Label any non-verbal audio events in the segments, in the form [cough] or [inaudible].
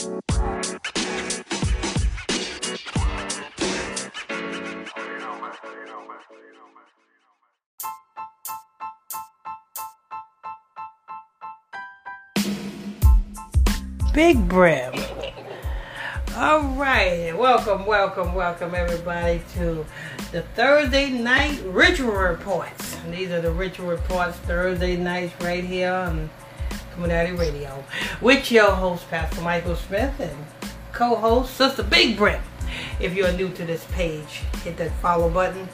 Big Brim. All right, welcome, welcome, welcome everybody to the Thursday night ritual reports. These are the ritual reports Thursday nights right here on Community Radio with your host Pastor Michael Smith and co-host Sister Big Brim. If you're new to this page, hit that follow button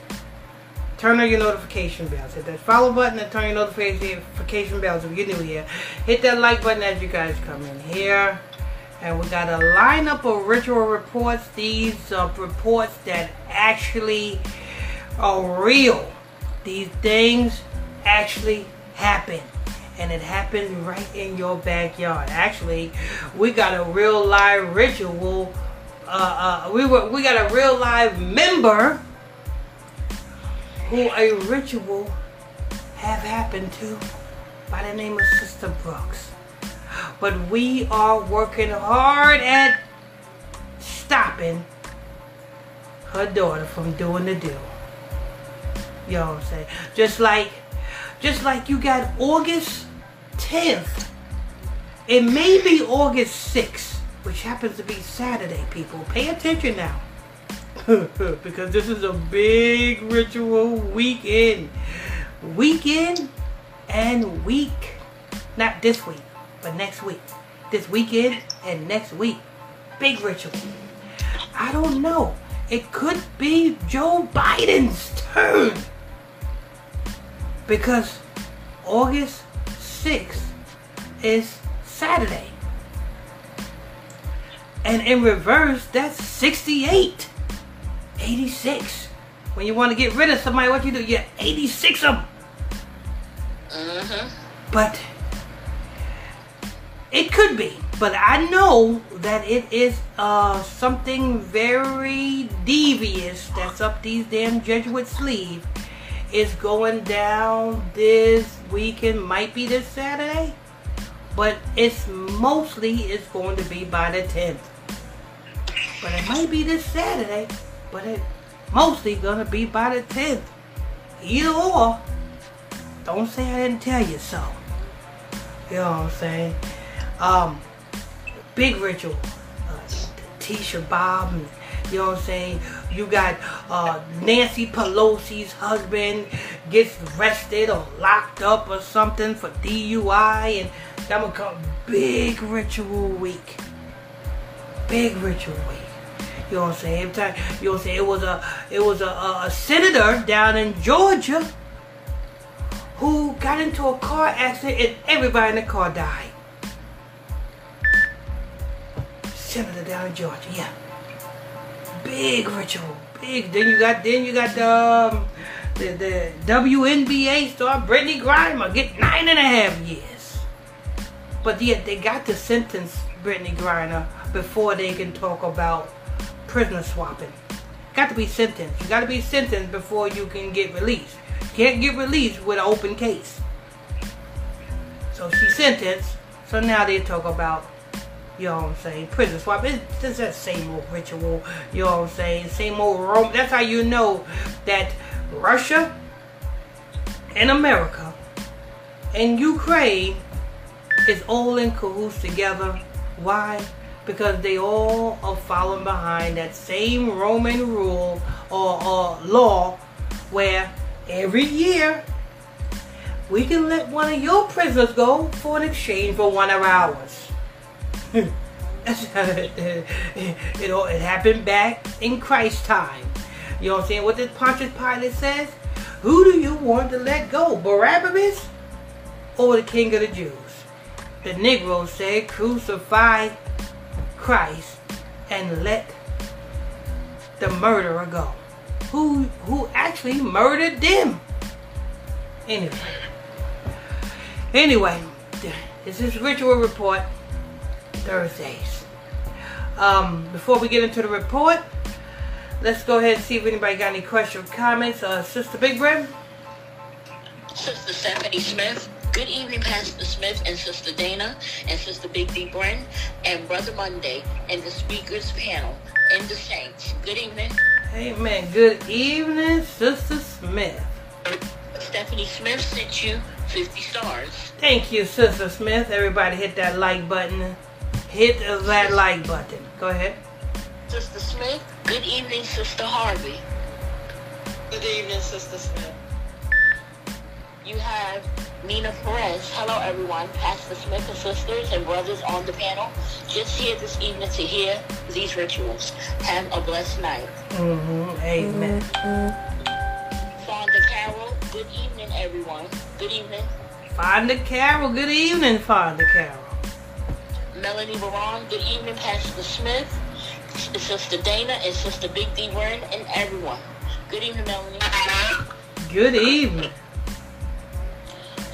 turn on your notification bells. Hit that follow button and turn your notification bells if you're new here. Hit that like button as you guys come in here. And we got a lineup of ritual reports. These are reports that actually are real. These things actually happen. And it happened right in your backyard. Actually, we got a real live ritual. Uh, uh, we were we got a real live member who a ritual have happened to by the name of Sister Brooks. But we are working hard at stopping her daughter from doing the deal. You know what I'm saying? Just like just like you got August 10th. It may be August 6th, which happens to be Saturday, people. Pay attention now. [laughs] because this is a big ritual weekend. Weekend and week. Not this week, but next week. This weekend and next week. Big ritual. I don't know. It could be Joe Biden's turn. Because August 6th is Saturday. And in reverse, that's 68. 86. When you want to get rid of somebody, what you do? You 86 them. Mm-hmm. But it could be. But I know that it is uh, something very devious that's up these damn Jesuit sleeve. Is going down this weekend. Might be this Saturday. But it's mostly it's going to be by the 10th. But it might be this Saturday but it mostly gonna be by the 10th. Either or. Don't say I didn't tell you so. You know what I'm saying? Um, big ritual. Uh, Tisha B'Av, and, you know what I'm saying? You got uh, Nancy Pelosi's husband gets arrested or locked up or something for DUI, and that would come big ritual week. Big ritual week. You know what I'm saying? Time, you know what I'm saying? It was a, it was a, a, senator down in Georgia who got into a car accident and everybody in the car died. Senator down in Georgia, yeah. Big ritual, big. Then you got, then you got the, um, the, the WNBA star Brittney Griner get nine and a half years. But yet they got to sentence Brittney Griner before they can talk about prisoner swapping. Got to be sentenced. You got to be sentenced before you can get released. Can't get released with an open case. So she sentenced. So now they talk about, you know what I'm saying, prison swap. It's just that same old ritual. You know what I'm saying? Same old Rome. That's how you know that Russia and America and Ukraine is all in cahoots together. Why? because they all are following behind that same Roman rule or, or law where every year we can let one of your prisoners go for an exchange for one of ours. It, it, it, happened back in Christ's time. You know what I'm saying? What did Pontius Pilate says? Who do you want to let go? Barabbas or the king of the Jews? The Negroes said, crucify Christ and let the murderer go. Who who actually murdered them. Anyway. Anyway, this is Ritual Report Thursdays. Um, before we get into the report, let's go ahead and see if anybody got any questions or comments. Uh, Sister Big Brim? Sister Stephanie Smith Good evening, Pastor Smith and Sister Dana and Sister Big D Bren and Brother Monday and the speakers panel and the saints. Good evening. Amen. Good evening, Sister Smith. Stephanie Smith sent you 50 stars. Thank you, Sister Smith. Everybody hit that like button. Hit that like button. Go ahead. Sister Smith, good evening, Sister Harvey. Good evening, Sister Smith. You have Nina Perez. Hello, everyone. Pastor Smith and sisters and brothers on the panel. Just here this evening to hear these rituals. Have a blessed night. Mm-hmm. Amen. Fonda Carroll, good evening, everyone. Good evening. Fonda Carroll, good evening, Fonda Carroll. Melanie Baron, good evening, Pastor Smith, Sister Dana, and Sister Big D Wern, and everyone. Good evening, Melanie. Good evening.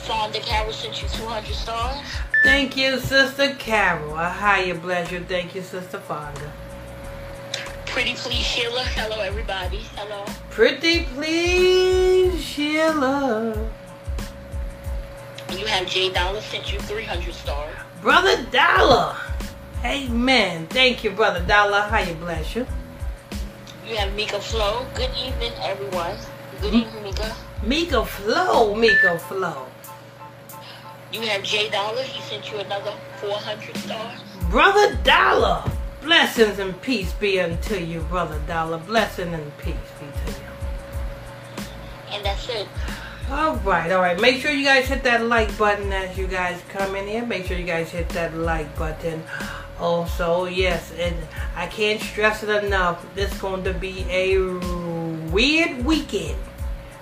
Fonda Carroll sent you 200 stars. Thank you, Sister Carol. A higher bless you. Thank you, Sister Fonda. Pretty Please Sheila, hello, everybody. Hello. Pretty please, Sheila. You have Jay Dollar sent you 300 stars. Brother Dollar. Amen. Thank you, Brother Dollar. How you bless you? You have Mika Flow. Good evening, everyone. Good hmm? evening, Mika. Mika Flow, Mika Flow. You have Jay Dollar. He sent you another 400 stars. Brother Dollar. Blessings and peace be unto you, Brother Dollar. Blessing and peace be to you. And that's it. All right, all right. Make sure you guys hit that like button as you guys come in here. Make sure you guys hit that like button. Also, yes, and I can't stress it enough. This is going to be a weird weekend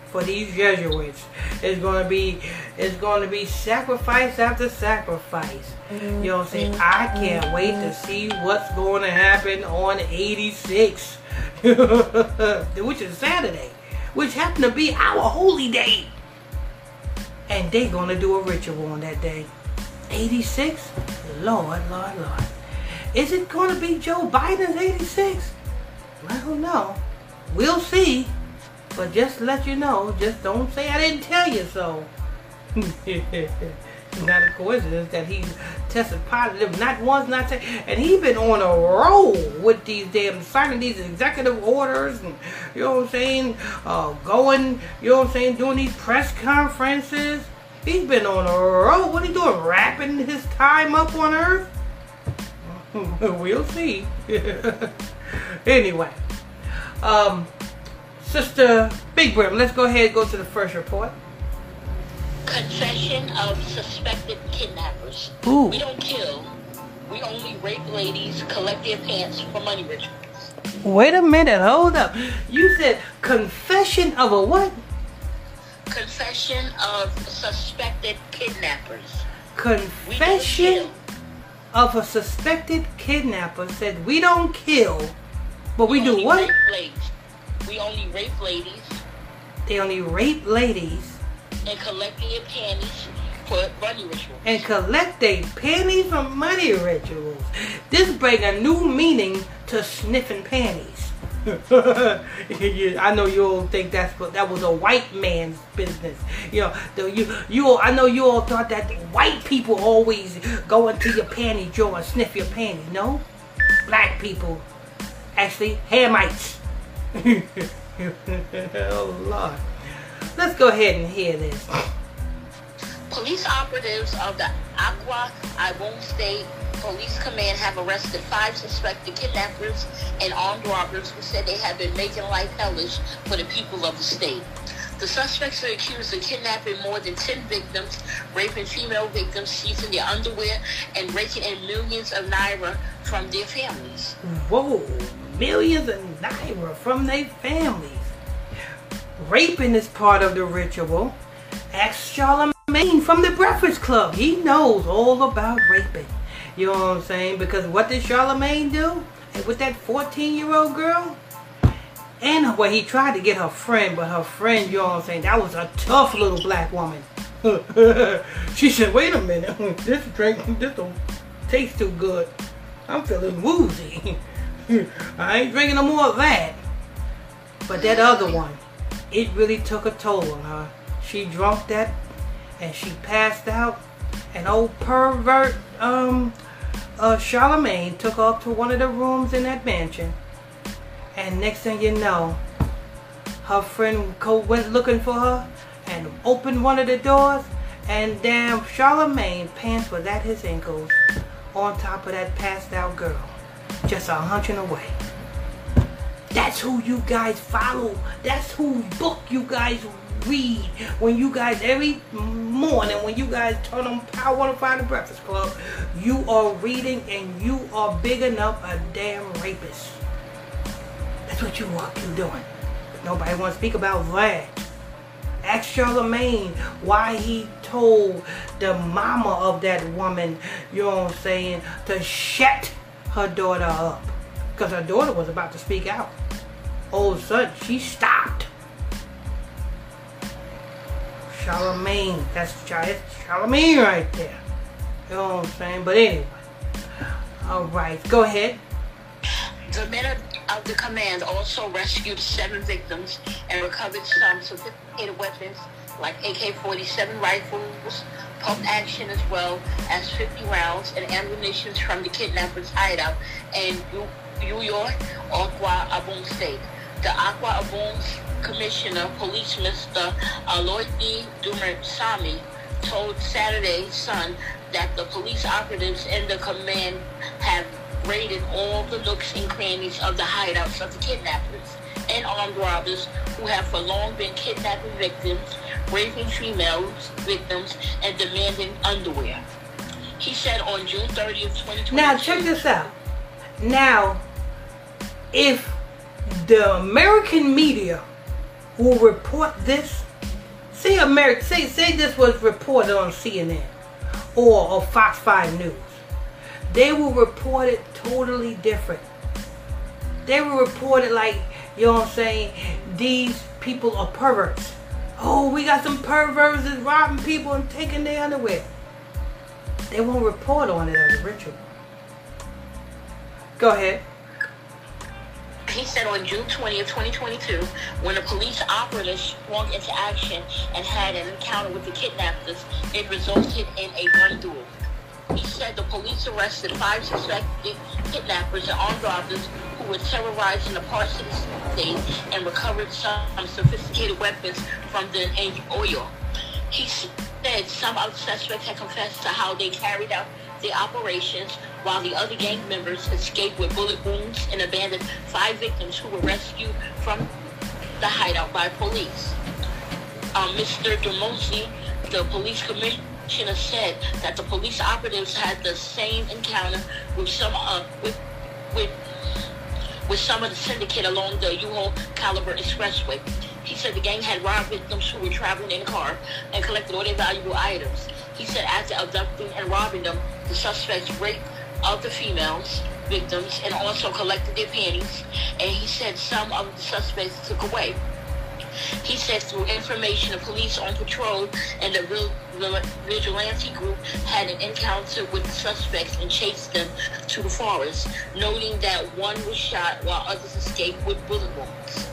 for these Jesuits. It's going to be, it's going to be sacrifice after sacrifice. You know what I'm saying? I can't wait to see what's going to happen on 86, [laughs] which is Saturday, which happened to be our holy day. And they gonna do a ritual on that day. 86? Lord, Lord, Lord. Is it gonna be Joe Biden's 86? I don't know. We'll see. But just let you know, just don't say I didn't tell you so. [laughs] not a coincidence that he tested positive not once, not and he been on a roll with these damn signing these executive orders and you know what I'm saying, uh, going, you know what I'm saying, doing these press conferences. He's been on a roll. What he doing? Wrapping his time up on Earth? [laughs] we'll see. [laughs] anyway, um, Sister Big Brim, let's go ahead and go to the first report. Confession of suspected kidnappers. Ooh. We don't kill. We only rape ladies, collect their pants for money rituals. Wait a minute, hold up. You said confession of a what? Confession of suspected kidnappers. Confession of a suspected kidnapper said we don't kill, but we do only what? Rape. We only rape ladies They only rape ladies and collect their panties for money rituals. and collect their panties from money rituals. This bring a new meaning to sniffing panties. [laughs] I know you all think that's what that was a white man's business. You know, the, you you all, I know you all thought that white people always go into your panty drawer and sniff your panties. No, black people actually Hamites. [laughs] oh Lord, let's go ahead and hear this. Police operatives of the Akwa Ibom State Police Command have arrested five suspected kidnappers and armed robbers who said they have been making life hellish for the people of the state. The suspects are accused of kidnapping more than 10 victims, raping female victims, seizing their underwear, and raking in millions of naira from their families. Whoa, millions of naira from their families. Raping is part of the ritual. Ask Charlemagne from the Breakfast Club. He knows all about raping. You know what I'm saying? Because what did Charlemagne do? And with that 14 year old girl? And well, he tried to get her friend, but her friend, you know what I'm saying, that was a tough little black woman. [laughs] she said, wait a minute, [laughs] this drink, this don't taste too good. I'm feeling woozy. [laughs] I ain't drinking no more of that. But that other one, it really took a toll on her. She drunk that, and she passed out. And old pervert, um, uh, Charlemagne took off to one of the rooms in that mansion. And next thing you know, her friend went looking for her and opened one of the doors. And damn, Charlemagne pants was at his ankles on top of that passed out girl. Just a hunching away. That's who you guys follow. That's who book you guys read when you guys every morning when you guys turn on Power 105 The Breakfast Club. You are reading and you are big enough a damn rapist. That's what you are you doing. Nobody want to speak about that. Ask Charlemagne why he told the mama of that woman, you know what I'm saying, to shut her daughter up. Because her daughter was about to speak out. All of a sudden, she stopped. Charlemagne, that's Charlemagne right there. You know what I'm saying? But anyway. Alright, go ahead. The men of the command also rescued seven victims and recovered some sophisticated weapons like AK-47 rifles, pump action as well as 50 rounds and ammunition from the kidnappers' hideout in New York, Akwa Ibom State. The Akwa Ibom Commissioner, Police Mr. Aloydi uh, Dumersami, told Saturday Sun that the police operatives in the command have raided all the nooks and crannies of the hideouts of the kidnappers and armed robbers who have for long been kidnapping victims, raping females victims, and demanding underwear. He said on June 30th, 2022. Now, check this out. Now, if the American media will report this, say America, say, say this was reported on CNN or, or Fox 5 News, they will report it totally different. They will report it like, you know what I'm saying, these people are perverts. Oh, we got some perverts that's robbing people and taking their underwear. They won't report on it as a ritual. Go ahead. He said on June 20th, 2022, when a police operatives sprung into action and had an encounter with the kidnappers, it resulted in a gun duel. He said the police arrested five suspected kidnappers and armed robbers who were terrorizing the the state and recovered some sophisticated weapons from the oil. He said some of the suspects had confessed to how they carried out the operations while the other gang members escaped with bullet wounds and abandoned five victims who were rescued from the hideout by police. Um, Mr. Demosi, the police commissioner, said that the police operatives had the same encounter with some uh, with with with some of the syndicate along the Uyo Calabar Expressway. He said the gang had robbed victims who were traveling in a car and collected all their valuable items. He said after abducting and robbing them, the suspects raped of the females victims and also collected their panties. And he said some of the suspects took away. He said through information, the police on patrol and the vigilante group had an encounter with the suspects and chased them to the forest, noting that one was shot while others escaped with bullet wounds.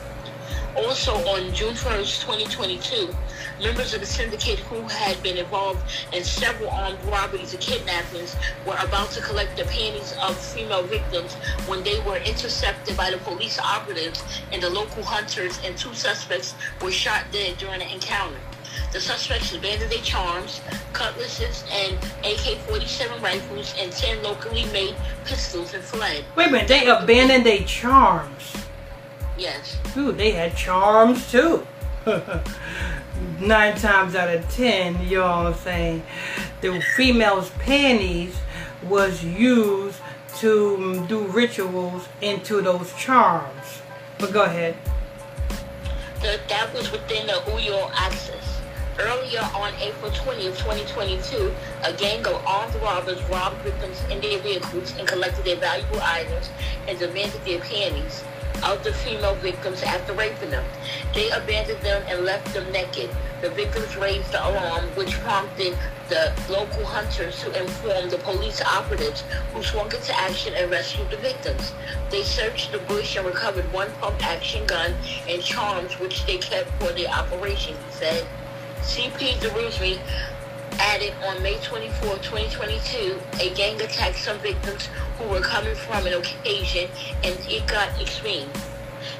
Also on June 1st, 2022, members of the syndicate who had been involved in several armed robberies and kidnappings were about to collect the panties of female victims when they were intercepted by the police operatives and the local hunters and two suspects were shot dead during the encounter. The suspects abandoned their charms, cutlasses, and AK-47 rifles and 10 locally made pistols and fled. Wait a minute, they abandoned their charms? Yes. Ooh, they had charms too. [laughs] Nine times out of ten, you know what I'm saying, the female's panties was used to do rituals into those charms. But go ahead. The, that was within the Uyo axis. Earlier on April 20th, 2022, a gang of armed robbers robbed victims in their vehicles and collected their valuable items and demanded their panties of the female victims after raping them. They abandoned them and left them naked. The victims raised the alarm, which prompted the local hunters to inform the police operatives who swung into action and rescued the victims. They searched the bush and recovered one pump-action gun and charms which they kept for their operation, he said. CP Daruzmi added on May 24, 2022, a gang attacked some victims who were coming from an occasion and it got extreme.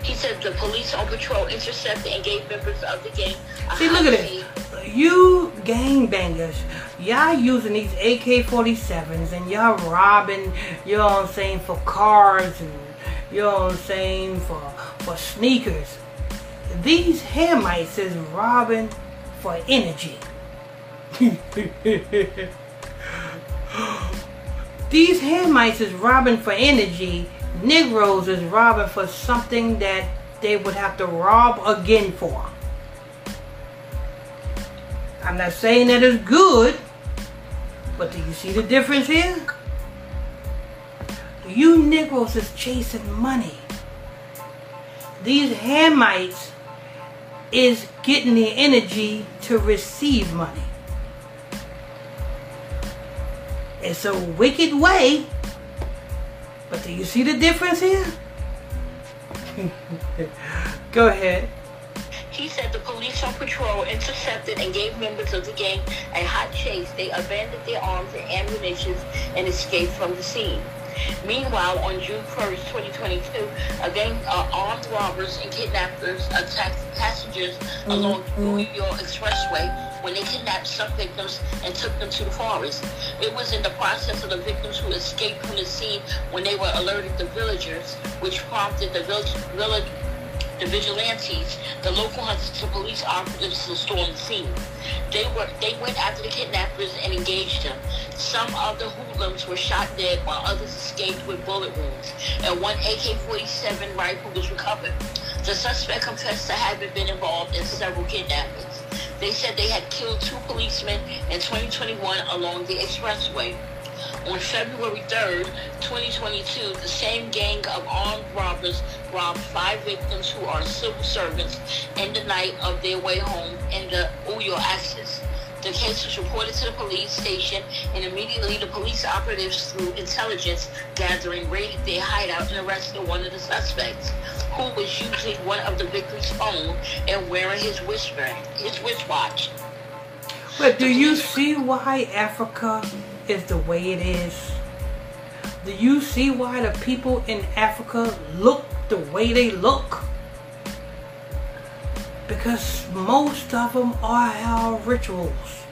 He said the police on patrol intercepted and gave members of the gang a See, look at it. You gangbangers, y'all using these AK-47s and y'all robbing, you know what I'm saying, for cars and, you know what I'm saying, for, for sneakers. These Hamites is robbing for energy. [laughs] These Hamites is robbing for energy. Negroes is robbing for something that they would have to rob again for. I'm not saying that it's good, but do you see the difference here? You Negroes is chasing money. These Hamites is getting the energy to receive money. It's a wicked way, but do you see the difference here? [laughs] Go ahead. He said the police on patrol intercepted and gave members of the gang a hot chase. They abandoned their arms and ammunition and escaped from the scene. Meanwhile, on June 1st, 2022, a gang of armed robbers and kidnappers attacked passengers along the mm-hmm. New York Expressway when they kidnapped some victims and took them to the forest. It was in the process of the victims who escaped from the scene when they were alerted the villagers, which prompted the village, village the vigilantes, the local hunters, and police operatives to storm the scene. They were they went after the kidnappers and engaged them. Some of the hoodlums were shot dead while others escaped with bullet wounds, and one AK-47 rifle was recovered. The suspect confessed to having been involved in several kidnappings. They said they had killed two policemen in 2021 along the expressway. On February 3rd, 2022, the same gang of armed robbers robbed five victims who are civil servants in the night of their way home in the Uyo Axis. The case was reported to the police station, and immediately the police operatives, through intelligence gathering, raided their hideout and arrested one of the suspects, who was using one of the victims' phone and wearing his wristband, his wristwatch. But do you see why Africa is the way it is? Do you see why the people in Africa look the way they look? Because most of them are our rituals.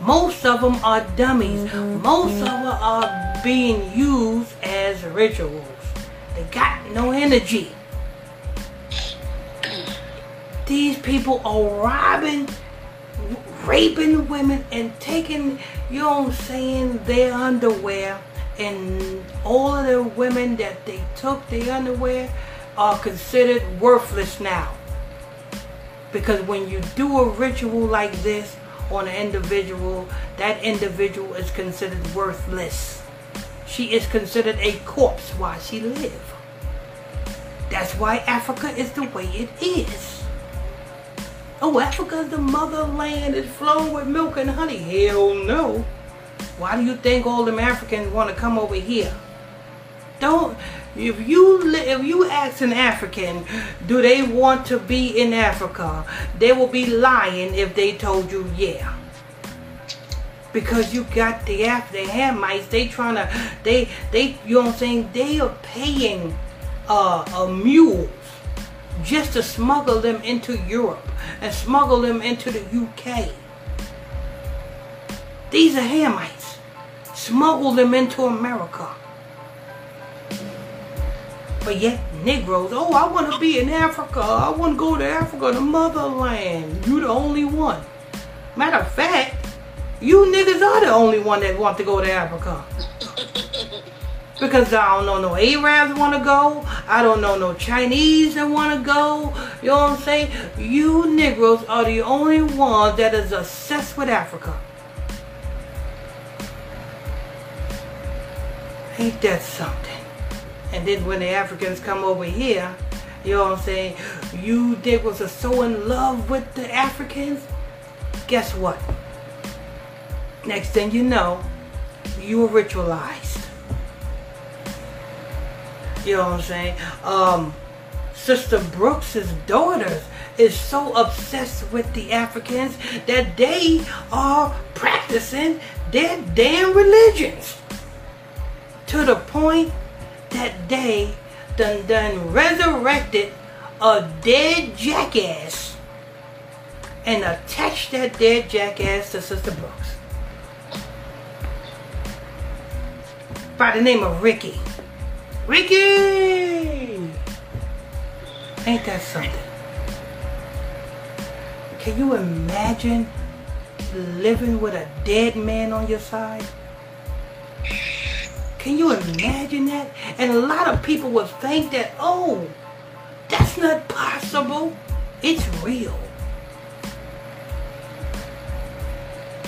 Most of them are dummies. Mm-hmm. Most of them mm-hmm. are being used as rituals. They got no energy. These people are robbing raping women and taking, you know what I'm saying, their underwear. And all of the women that they took their underwear are considered worthless now. Because when you do a ritual like this on an individual, that individual is considered worthless. She is considered a corpse while she live. That's why Africa is the way it is. Oh, Africa's the motherland. It's flowing with milk and honey. Hell no. Why do you think all them Africans want to come over here? Don't. If you if you ask an African, do they want to be in Africa? They will be lying if they told you yeah. Because you got the Af- the Hamites, they trying to they they you know what I'm saying? They are paying uh, a mule just to smuggle them into Europe and smuggle them into the UK. These are Hamites. Smuggle them into America. But yet, Negroes, oh, I want to be in Africa. I want to go to Africa, the motherland. You the only one. Matter of fact, you niggas are the only one that want to go to Africa. [laughs] Because I don't know no Arabs want to go. I don't know no Chinese that want to go. You know what I'm saying? You Negroes are the only ones that is obsessed with Africa. Ain't that something? And then when the Africans come over here, you know what I'm saying? You Negroes are so in love with the Africans. Guess what? Next thing you know, you are ritualized. You know what I'm saying? Um, Sister Brooks's daughters is so obsessed with the Africans that they are practicing their damn religions to the point that day done done resurrected a dead jackass and attached that dead jackass to Sister Brooks. By the name of Ricky. Ricky! Ain't that something? Can you imagine living with a dead man on your side? Can you imagine that? And a lot of people would think that, oh, that's not possible. It's real.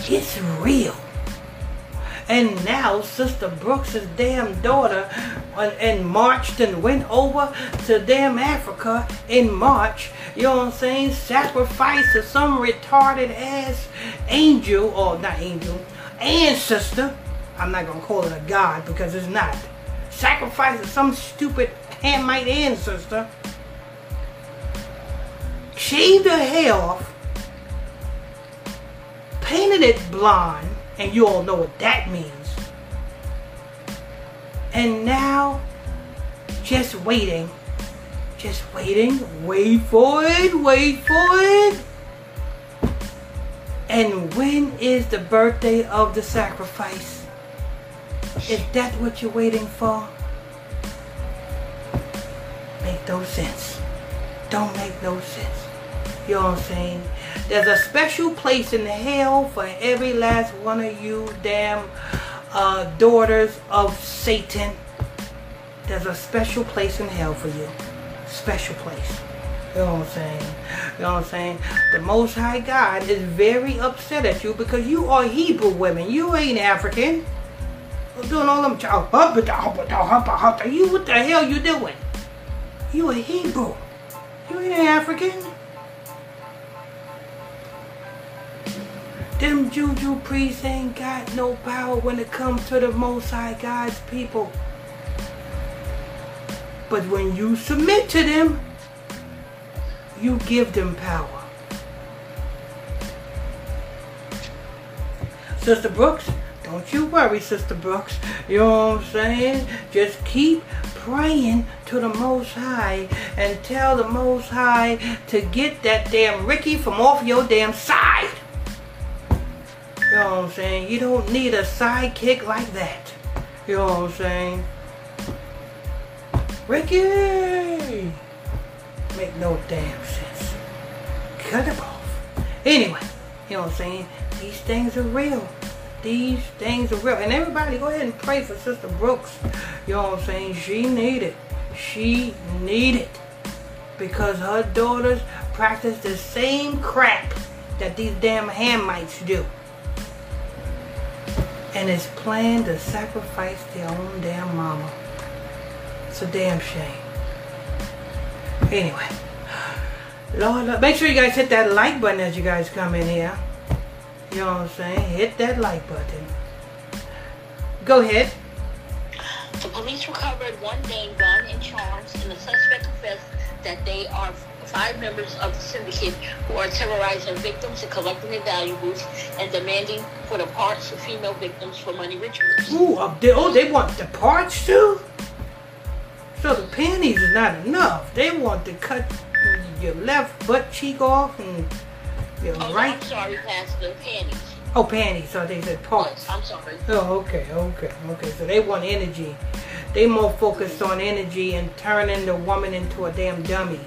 It's real. And now Sister Brooks's damn daughter uh, and marched and went over to damn Africa in March. You know what I'm saying? Sacrifice to some retarded ass angel, or not angel, ancestor. I'm not gonna call it a god because it's not. Sacrifice to some stupid Hamite ancestor. Shaved her hair off, painted it blonde, and you all know what that means. And now, just waiting, just waiting, wait for it, wait for it. And when is the birthday of the sacrifice? Is that what you're waiting for? Make no sense. Don't make no sense. You know what I'm saying? There's a special place in hell for every last one of you damn uh, daughters of Satan. There's a special place in hell for you. Special place. You know what I'm saying? You know what I'm saying? The Most High God is very upset at you because you are Hebrew women. You ain't African. You're doing all them. Child. Oh, oh, oh, you what the hell you doing? You a Hebrew. You ain't African. Them juju priests ain't got no power when it comes to the Most High God's people. But when you submit to them, you give them power. Sister Brooks, don't you worry, Sister Brooks. You know what I'm saying? Just keep praying to the Most High and tell the Most High to get that damn Ricky from off your damn side. You know what I'm saying? You don't need a sidekick like that. You know what I'm saying? Ricky! Make no damn sense. Cut him off. Anyway, you know what I'm saying? These things are real. These things are real. And everybody go ahead and pray for Sister Brooks. You know what I'm saying? She needed. She needed. Because her daughters practice the same crap that these damn Hamites do and is planning to sacrifice their own damn mama. It's a damn shame. Anyway, Lord, Lord, make sure you guys hit that like button as you guys come in here. You know what I'm saying? Hit that like button. Go ahead. The police recovered one name gun and charms, and the suspect confessed that they are five members of the syndicate who are terrorizing victims and collecting their valuables and demanding for the parts of female victims for money rituals. Ooh, uh, they, oh, they want the parts too? So the panties is not enough. They want to cut your left butt cheek off and your Oh, no, right. I'm sorry, Pastor. Panties. Oh, panties. So they said parts. I'm sorry. Oh, okay, okay, okay. So they want energy. They more focused on energy and turning the woman into a damn dummy.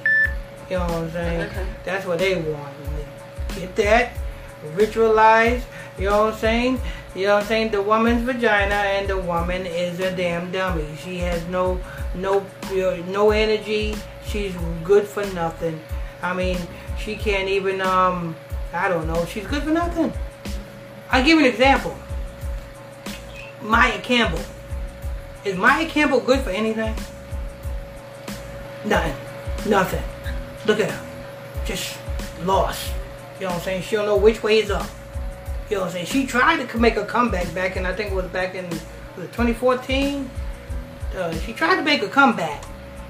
You know what I'm saying? Okay. That's what they want. Get that ritualize, You know what I'm saying? You know what I'm saying? The woman's vagina and the woman is a damn dummy. She has no, no, you know, no energy. She's good for nothing. I mean, she can't even um, I don't know. She's good for nothing. I'll give you an example. Maia Campbell. Is Maia Campbell good for anything? Nothing. Nothing. Look at her. Just lost. You know what I'm saying? She don't know which way is up. You know what I'm saying? She tried to make a comeback back in, I think it was back in was it 2014. Uh, she tried to make a comeback.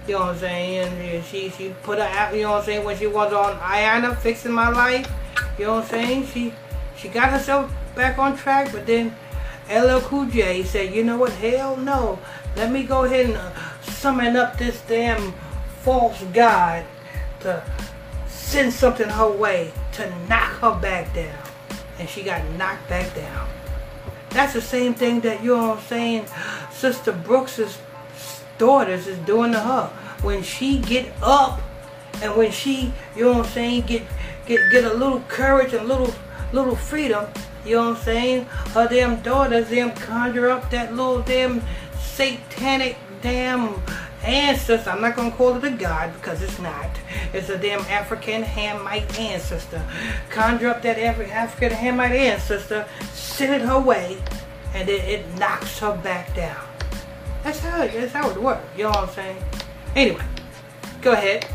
You know what I'm saying? And she she put her out. You know what I'm saying? When she was on Iyanla fixing my life. You know what I'm saying? She she got herself back on track, but then LL Cool J said, you know what? Hell no. Let me go ahead and uh, summon up this damn false god to send something her way to knock her back down. And she got knocked back down. That's the same thing that, you know what I'm saying, Sister Brooks's daughters is doing to her. When she get up and when she, you know what I'm saying, get get get a little courage and little little freedom, you know what I'm saying? Her damn daughters, them conjure up that little damn satanic damn ancestor. I'm not gonna call it a god because it's not. It's a damn African Hamite ancestor. Conjure up that Af- African Hamite ancestor, send it her way, and it, it knocks her back down. That's how it, that's how it works. You know what I'm saying? Anyway, go ahead.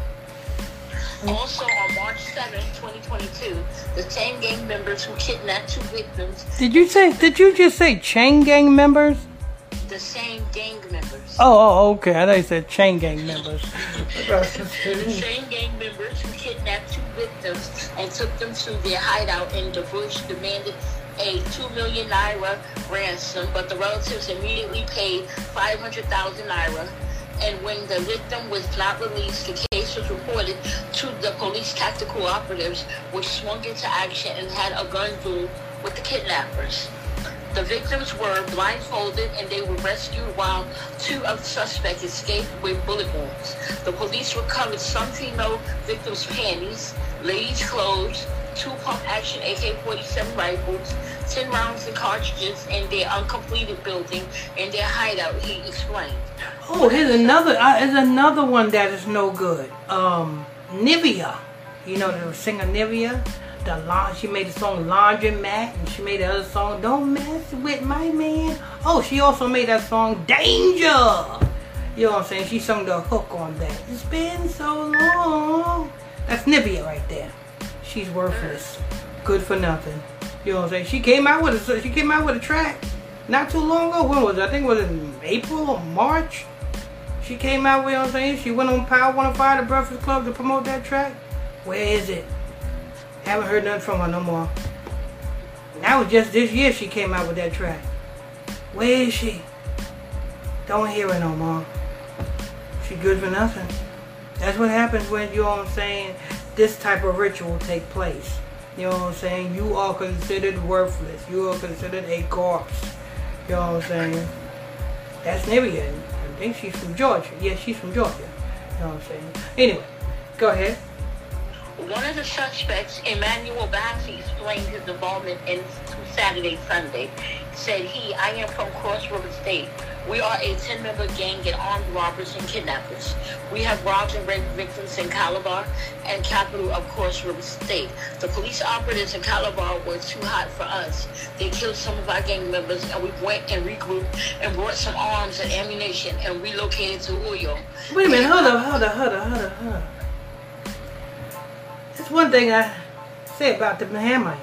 Also, on March 7, 2022, the same gang members who kidnapped two victims, Did you say? Did you just say chain gang members? the same gang members, Oh, oh, oh okay. I thought you said chain gang members. [laughs] the same gang members who kidnapped two victims and took them to their hideout in the bush demanded a 2 million naira ransom, but the relatives immediately paid 500,000 naira. And when the victim was not released, the case was reported to the police tactical operatives, which swung into action and had a gun duel with the kidnappers. The victims were blindfolded and they were rescued while two of the suspects escaped with bullet wounds. The police recovered some female victims' panties, ladies' clothes, two pump-action AK-47 rifles, 10 rounds of cartridges in their uncompleted building in their hideout, he explained. Oh, here's another. Uh, here's another one that is no good. Um, Nivea. You know the singer Nivea. The lawn. She made the song Laundromat, and she made the other song Don't Mess with My Man. Oh, she also made that song Danger. You know what I'm saying? She sung the hook on that. It's been so long. That's Nivea right there. She's worthless. Good for nothing. You know what I'm saying? She came out with a she came out with a track not too long ago. When was it? I think it was in April or March. She came out with, you know what I'm saying? She went on Power 105, the Breakfast Club, to promote that track. Where is it? Haven't heard nothing from her no more. That was just this year she came out with that track. Where is she? Don't hear her no more. She good for nothing. That's what happens when, you know what I'm saying, this type of ritual take place. You know what I'm saying? You are considered worthless. You are considered a corpse. You know what I'm saying? That's Nivea. I think she's from Georgia. Yeah, she's from Georgia. You know what I'm saying? Anyway, go ahead. One of the suspects, Emmanuel Bassey, explained his involvement in Saturday, Sunday. Said he, I am from Cross River State. We are a 10-member gang and armed robbers and kidnappers. We have robbed and raped victims in Calabar and capital of Cross River State. The police operatives in Calabar were too hot for us. They killed some of our gang members and we went and regrouped and brought some arms and ammunition and relocated to Uyo. Wait a minute, hold up, hold up, hold up, hold up, hold up. That's one thing I say about the Hamites.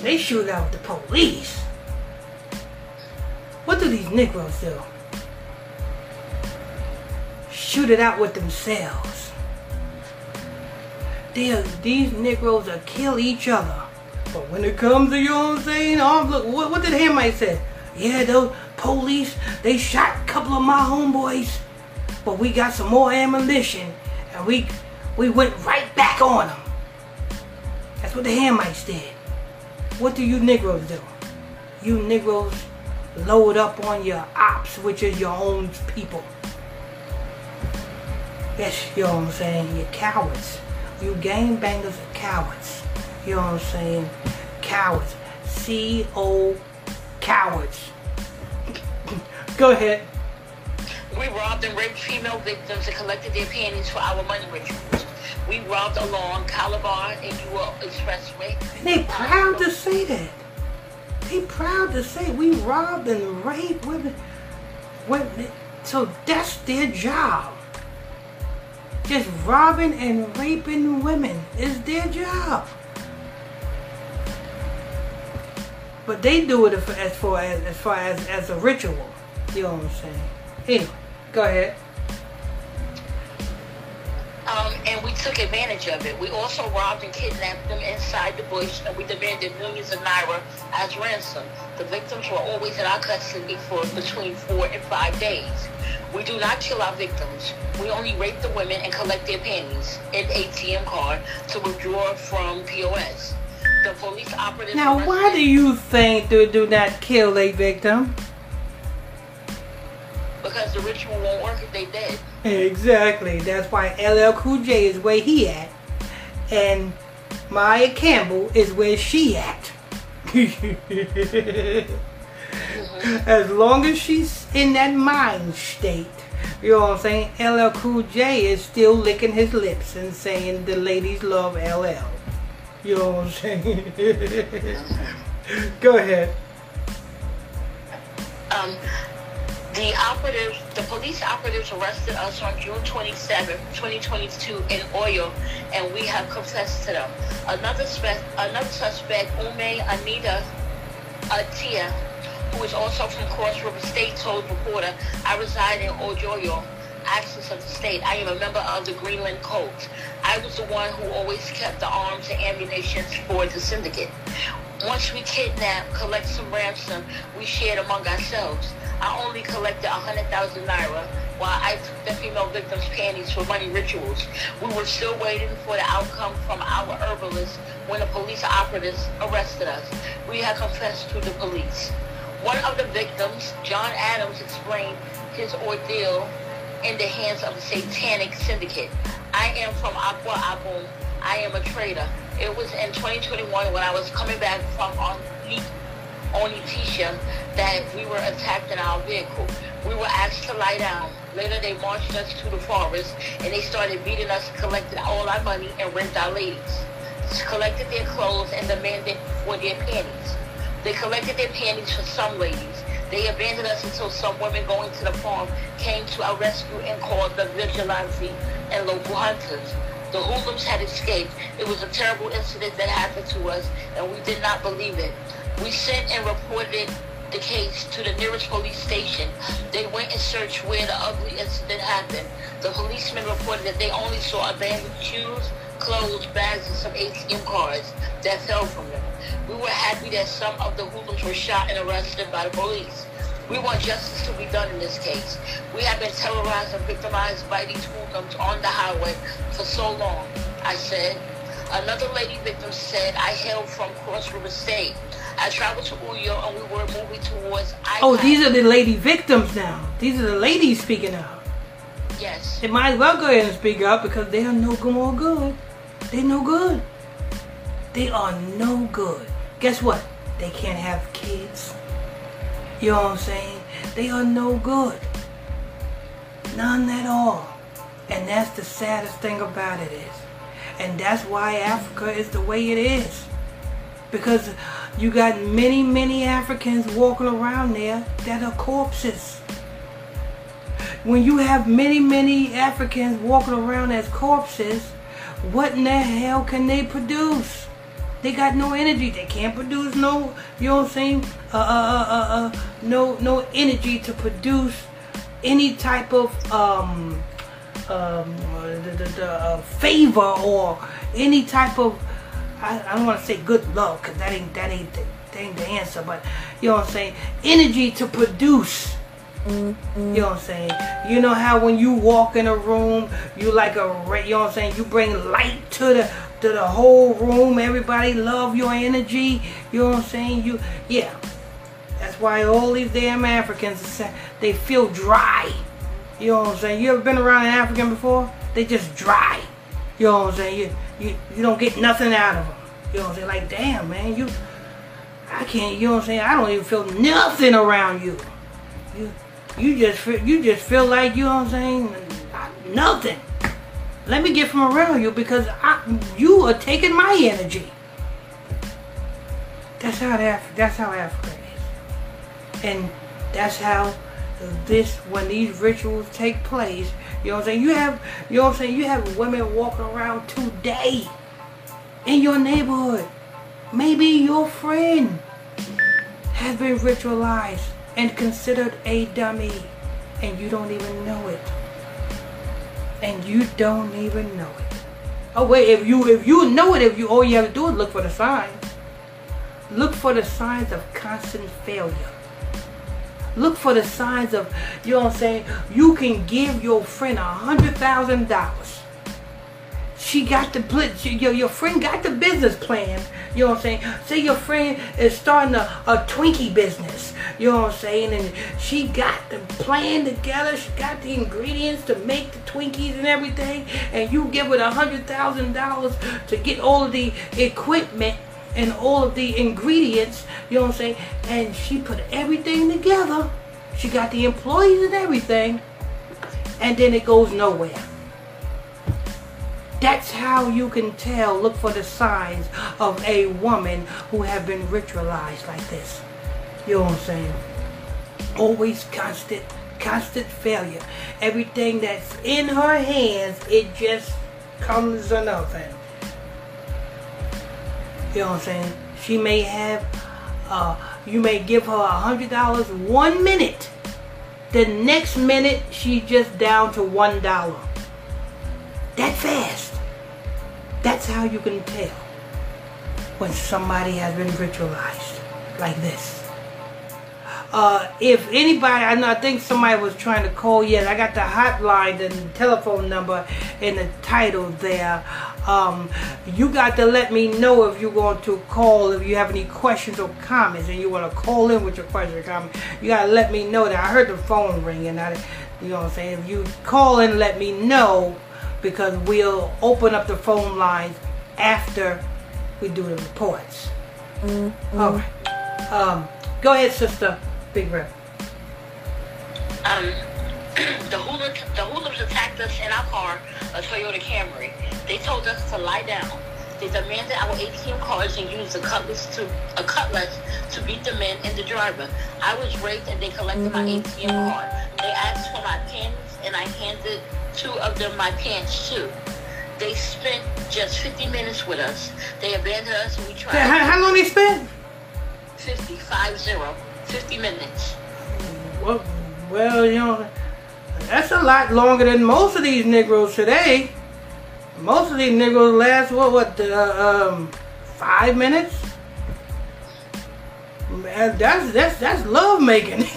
They shoot out the police. What do these Negroes do? Shoot it out with themselves. They are, these Negroes will kill each other. But when it comes to, you I'm saying? Oh, look, what, what did Hamite say? Yeah, those police, they shot a couple of my homeboys. But we got some more ammunition. And we we went right back on them. That's what the Hamites did. What do you Negroes do? You Negroes load up on your ops, which is your own people. Yes, you know what I'm saying? You're cowards. You gangbangers are cowards. You know what I'm saying? Cowards. C-O cowards. Go ahead. We robbed and raped female victims and collected their panties for our money rituals. We robbed along Calabar and Uyo Expressway. They proud to say that. They proud to say we robbed and raped women. women. So that's their job. Just robbing and raping women is their job. But they do it as far as as far as, as a ritual. You know what I'm saying? Anyway, go ahead. Um, and we took advantage of it. We also robbed and kidnapped them inside the bush, and we demanded millions of naira as ransom. The victims were always in our custody for between four and five days. We do not kill our victims. We only rape the women and collect their panties and ATM card to withdraw from POS. The police operatives. Now, why do you think they do not kill a victim? Because the ritual won't work if they dead. Exactly. That's why LL Cool J is where he at, and Maia Campbell is where she at. [laughs] as long as she's in that mind state, you know what I'm saying? LL Cool J is still licking his lips and saying the ladies love LL. You know what I'm saying? [laughs] Go ahead. Um, the operatives, the police operatives arrested us on June 27, 2022 in Uyo, and we have confessed to them. Another, another suspect, Ume Anita Atia, who is also from Cross River State, told reporter, I reside in Ojoyo, access of the state. I am a member of the Greenland Code. I was the one who always kept the arms and ammunition for the syndicate. Once we kidnap, collect some ransom, we shared among ourselves. I only collected 100,000 naira while I took the female victims' panties for money rituals. We were still waiting for the outcome from our herbalist when the police operatives arrested us. We had confessed to the police. One of the victims, John Adams, explained his ordeal in the hands of a satanic syndicate. I am from Akwa Ibom. I am a trader. It was in 2021 when I was coming back from Onitsha that we were attacked in our vehicle. We were asked to lie down. Later, they marched us to the forest and they started beating us, collected all our money, and raped our ladies. Collected their clothes and demanded for their panties. They collected their panties for some ladies. They abandoned us until some women going to the farm came to our rescue and called the vigilante and local hunters. The hoodlums had escaped. It was a terrible incident that happened to us, and we did not believe it. We sent and reported the case to the nearest police station. They went and searched where the ugly incident happened. The policemen reported that they only saw abandoned shoes, clothes, bags, and some ATM cards that fell from them. We were happy that some of the hoodlums were shot and arrested by the police. We want justice to be done in this case. We have been terrorized and victimized by these hoodlums on the highway for so long, I said. Another lady victim said, I hail from Cross River State. I traveled to Uyo and we were moving towards I Oh, these are the lady victims now. These are the ladies speaking out. Yes. They might as well go ahead and speak up because they are no more good. They no good. They are no good. Guess what? They can't have kids. You know what I'm saying? They are no good. None at all. And that's the saddest thing about it is. And that's why Africa is the way it is. Because you got many, many Africans walking around there that are corpses. When you have many, many Africans walking around as corpses, what in the hell can they produce? They got no energy. They can't produce no, you know what I'm saying? Uh, uh, uh, uh, uh no, no energy to produce any type of um, um, the, the, the uh, favor or any type of I, I don't want to say good love because that ain't that ain't the, that ain't the answer. But you know what I'm saying? Energy to produce. Mm-hmm. You know what I'm saying? You know how when you walk in a room, you like a you know what I'm saying? You bring light to the to the whole room. Everybody love your energy. You know what I'm saying? You yeah. That's why all these damn Africans they feel dry. You know what I'm saying? You ever been around an African before? They just dry. You know what I'm saying? You you, you don't get nothing out of them. You know what I'm saying? Like damn man, you I can't. You know what I'm saying? I don't even feel nothing around you. You you just feel, you just feel like you know what I'm saying? Nothing. Let me get from around you because I, you are taking my energy. That's how Af- that's how Africa is, and that's how this when these rituals take place. You know what I'm saying? You have you know what I'm saying? You have women walking around today in your neighborhood. Maybe your friend has been ritualized and considered a dummy, and you don't even know it. and you don't even know it. Oh wait, if you if you know it, if you all you have to do is look for the signs. Look for the signs of constant failure. Look for the signs of, you know what I'm saying? You can give your friend a hundred thousand dollars she got the she, your, your friend got the business plan. You know what I'm saying? Say your friend is starting a, a Twinkie business. You know what I'm saying? And she got the plan together. She got the ingredients to make the Twinkies and everything. And you give it a hundred thousand dollars to get all the equipment and all of the ingredients. You know what I'm saying? And she put everything together. She got the employees and everything. And then it goes nowhere. That's how you can tell, look for the signs of a woman who have been ritualized like this. You know what I'm saying? Always constant, constant failure. Everything that's in her hands, it just comes to nothing. You know what I'm saying? She may have, uh, you may give her a hundred dollars one minute. The next minute, she just down to one dollar. That fast. That's how you can tell when somebody has been ritualized like this. Uh, if anybody, I know, I think somebody was trying to call. yet. I got the hotline and the telephone number and the title there. Um, you got to let me know if you're going to call, if you have any questions or comments, and you want to call in with your question or comment. You got to let me know that. I heard the phone ringing. I, you know what I'm saying? If you call in, let me know because we'll open up the phone lines after we do the reports. Mm-hmm. All right. Um, go ahead, sister. Big. Um, [clears throat] the hooligan, the hooligans attacked us in our car, a Toyota Camry. They told us to lie down. They demanded our ATM cards and used a cutlass to a cutlass to beat the men and the driver. I was raped and they collected mm-hmm. my ATM card. They asked for my pins and I handed two of them my pants too. They spent just 50 minutes with us. They abandoned us and we tried. How, how long they spent? 50, five zero, 50 minutes. Well, well, you know, that's a lot longer than most of these Negroes today. Most of these Negroes last, what, what, uh, um, five minutes? Man, that's, that's, that's love making. [laughs]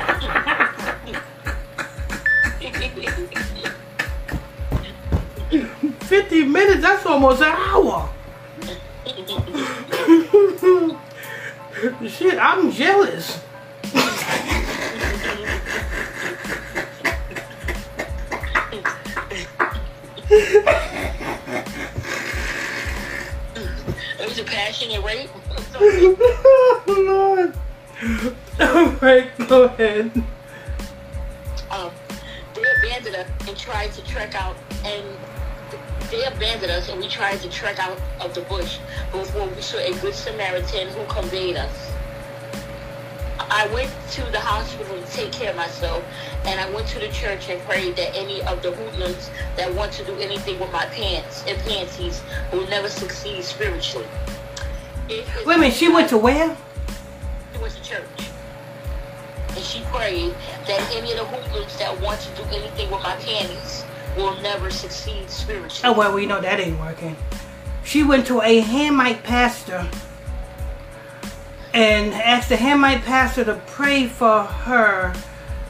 [laughs] [laughs] Fifty minutes, that's almost an hour. [laughs] Shit, I'm jealous. It was a passionate rape. Oh, [laughs] Lord. Alright, go ahead. Um, they abandoned us and tried to trek out, and they abandoned us, and we tried to trek out of the bush before we saw a good Samaritan who conveyed us. I went to the hospital to take care of myself, and I went to the church and prayed that any of the hoodlums that want to do anything with my pants and panties will never succeed spiritually. Wait a minute, she went to where? was the church. And she prayed that any of the hoodlums that want to do anything with my panties will never succeed spiritually. Oh, well, we know that ain't working. She went to a Hamite pastor and asked the Hamite pastor to pray for her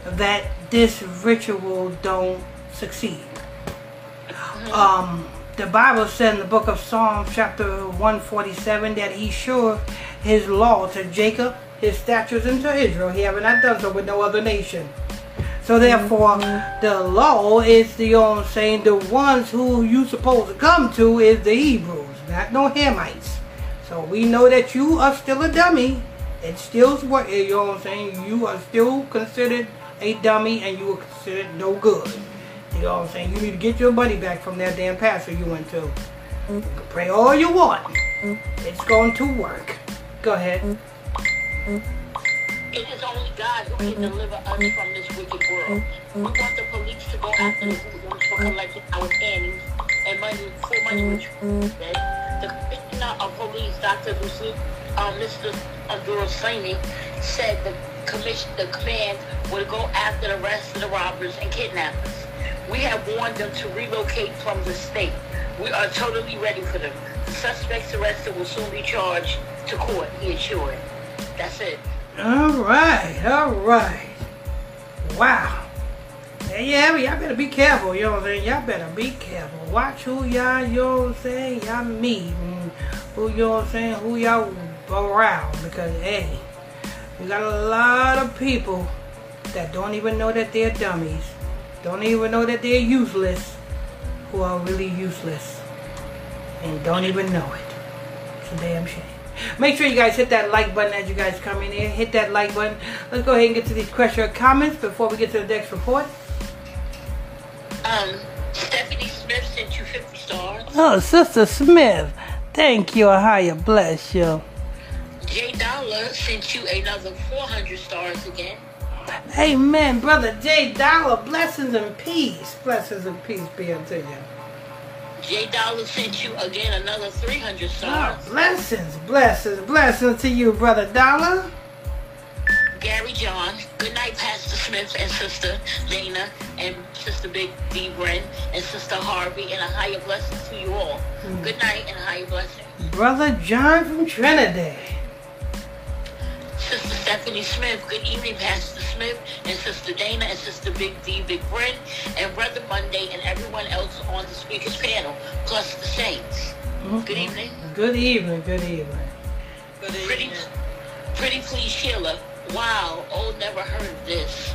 that this ritual don't succeed. Mm-hmm. Um, the Bible said in the book of Psalms, chapter 147, that he sure his law to Jacob his statutes unto Israel. He have not done so with no other nation. So therefore, the law is the on saying the ones who you supposed to come to is the Hebrews, not no Hamites. So we know that you are still a dummy. It's still what you know what I'm saying. You are still considered a dummy, and you are considered no good. You know what I'm saying. You need to get your money back from that damn pastor you went to. Mm-hmm. pray all you want. It's going to work. Go ahead. It is only God who can deliver us from this wicked world. We want the police to go after the hoodlums for collecting our panties and money for money retrieval. The commissioner of police, Dr. Lucy, um, Mr. Abdul Saini said the commission, the command would go after the rest of the robbers and kidnappers. We have warned them to relocate from the state. We are totally ready for them. The suspects arrested will soon be charged to court, he assured. That's it. All right, all right. Wow. Yeah, but y'all better be careful, you know what I'm saying? Y'all better be careful. Watch who y'all, you know what I'm saying, y'all meet. And who, you know what I'm saying, who y'all around. Because, hey, we got a lot of people that don't even know that they're dummies. Don't even know that they're useless. Who are really useless. And don't even know it. It's a damn shame. Make sure you guys hit that like button as you guys come in here. Hit that like button. Let's go ahead and get to these questions or comments before we get to the next report. Um, Stephanie Smith sent you 50 stars. Oh, Sister Smith, thank you. Higher bless you. Jay Dollar sent you another 400 stars again. Amen, Brother Jay Dollar. Blessings and peace. Blessings and peace be unto you. Jay Dollar sent you again another 300 Oh, ah, stars. blessings, blessings, blessings to you, Brother Dollar. Gary John, good night, Pastor Smith and Sister Dana and Sister Big D. Bren and Sister Harvey, and a higher blessing to you all. Hmm. Good night and a higher blessing. Brother John from Trinidad. Sister Stephanie Smith, good evening, Pastor Smith and Sister Dana and Sister Big D. Big Bren and Brother Monday and everyone else on the speakers panel, plus the saints. Good evening. Good evening, good evening. Good Pretty, evening. pretty please, Sheila. Wow, oh, never heard of this.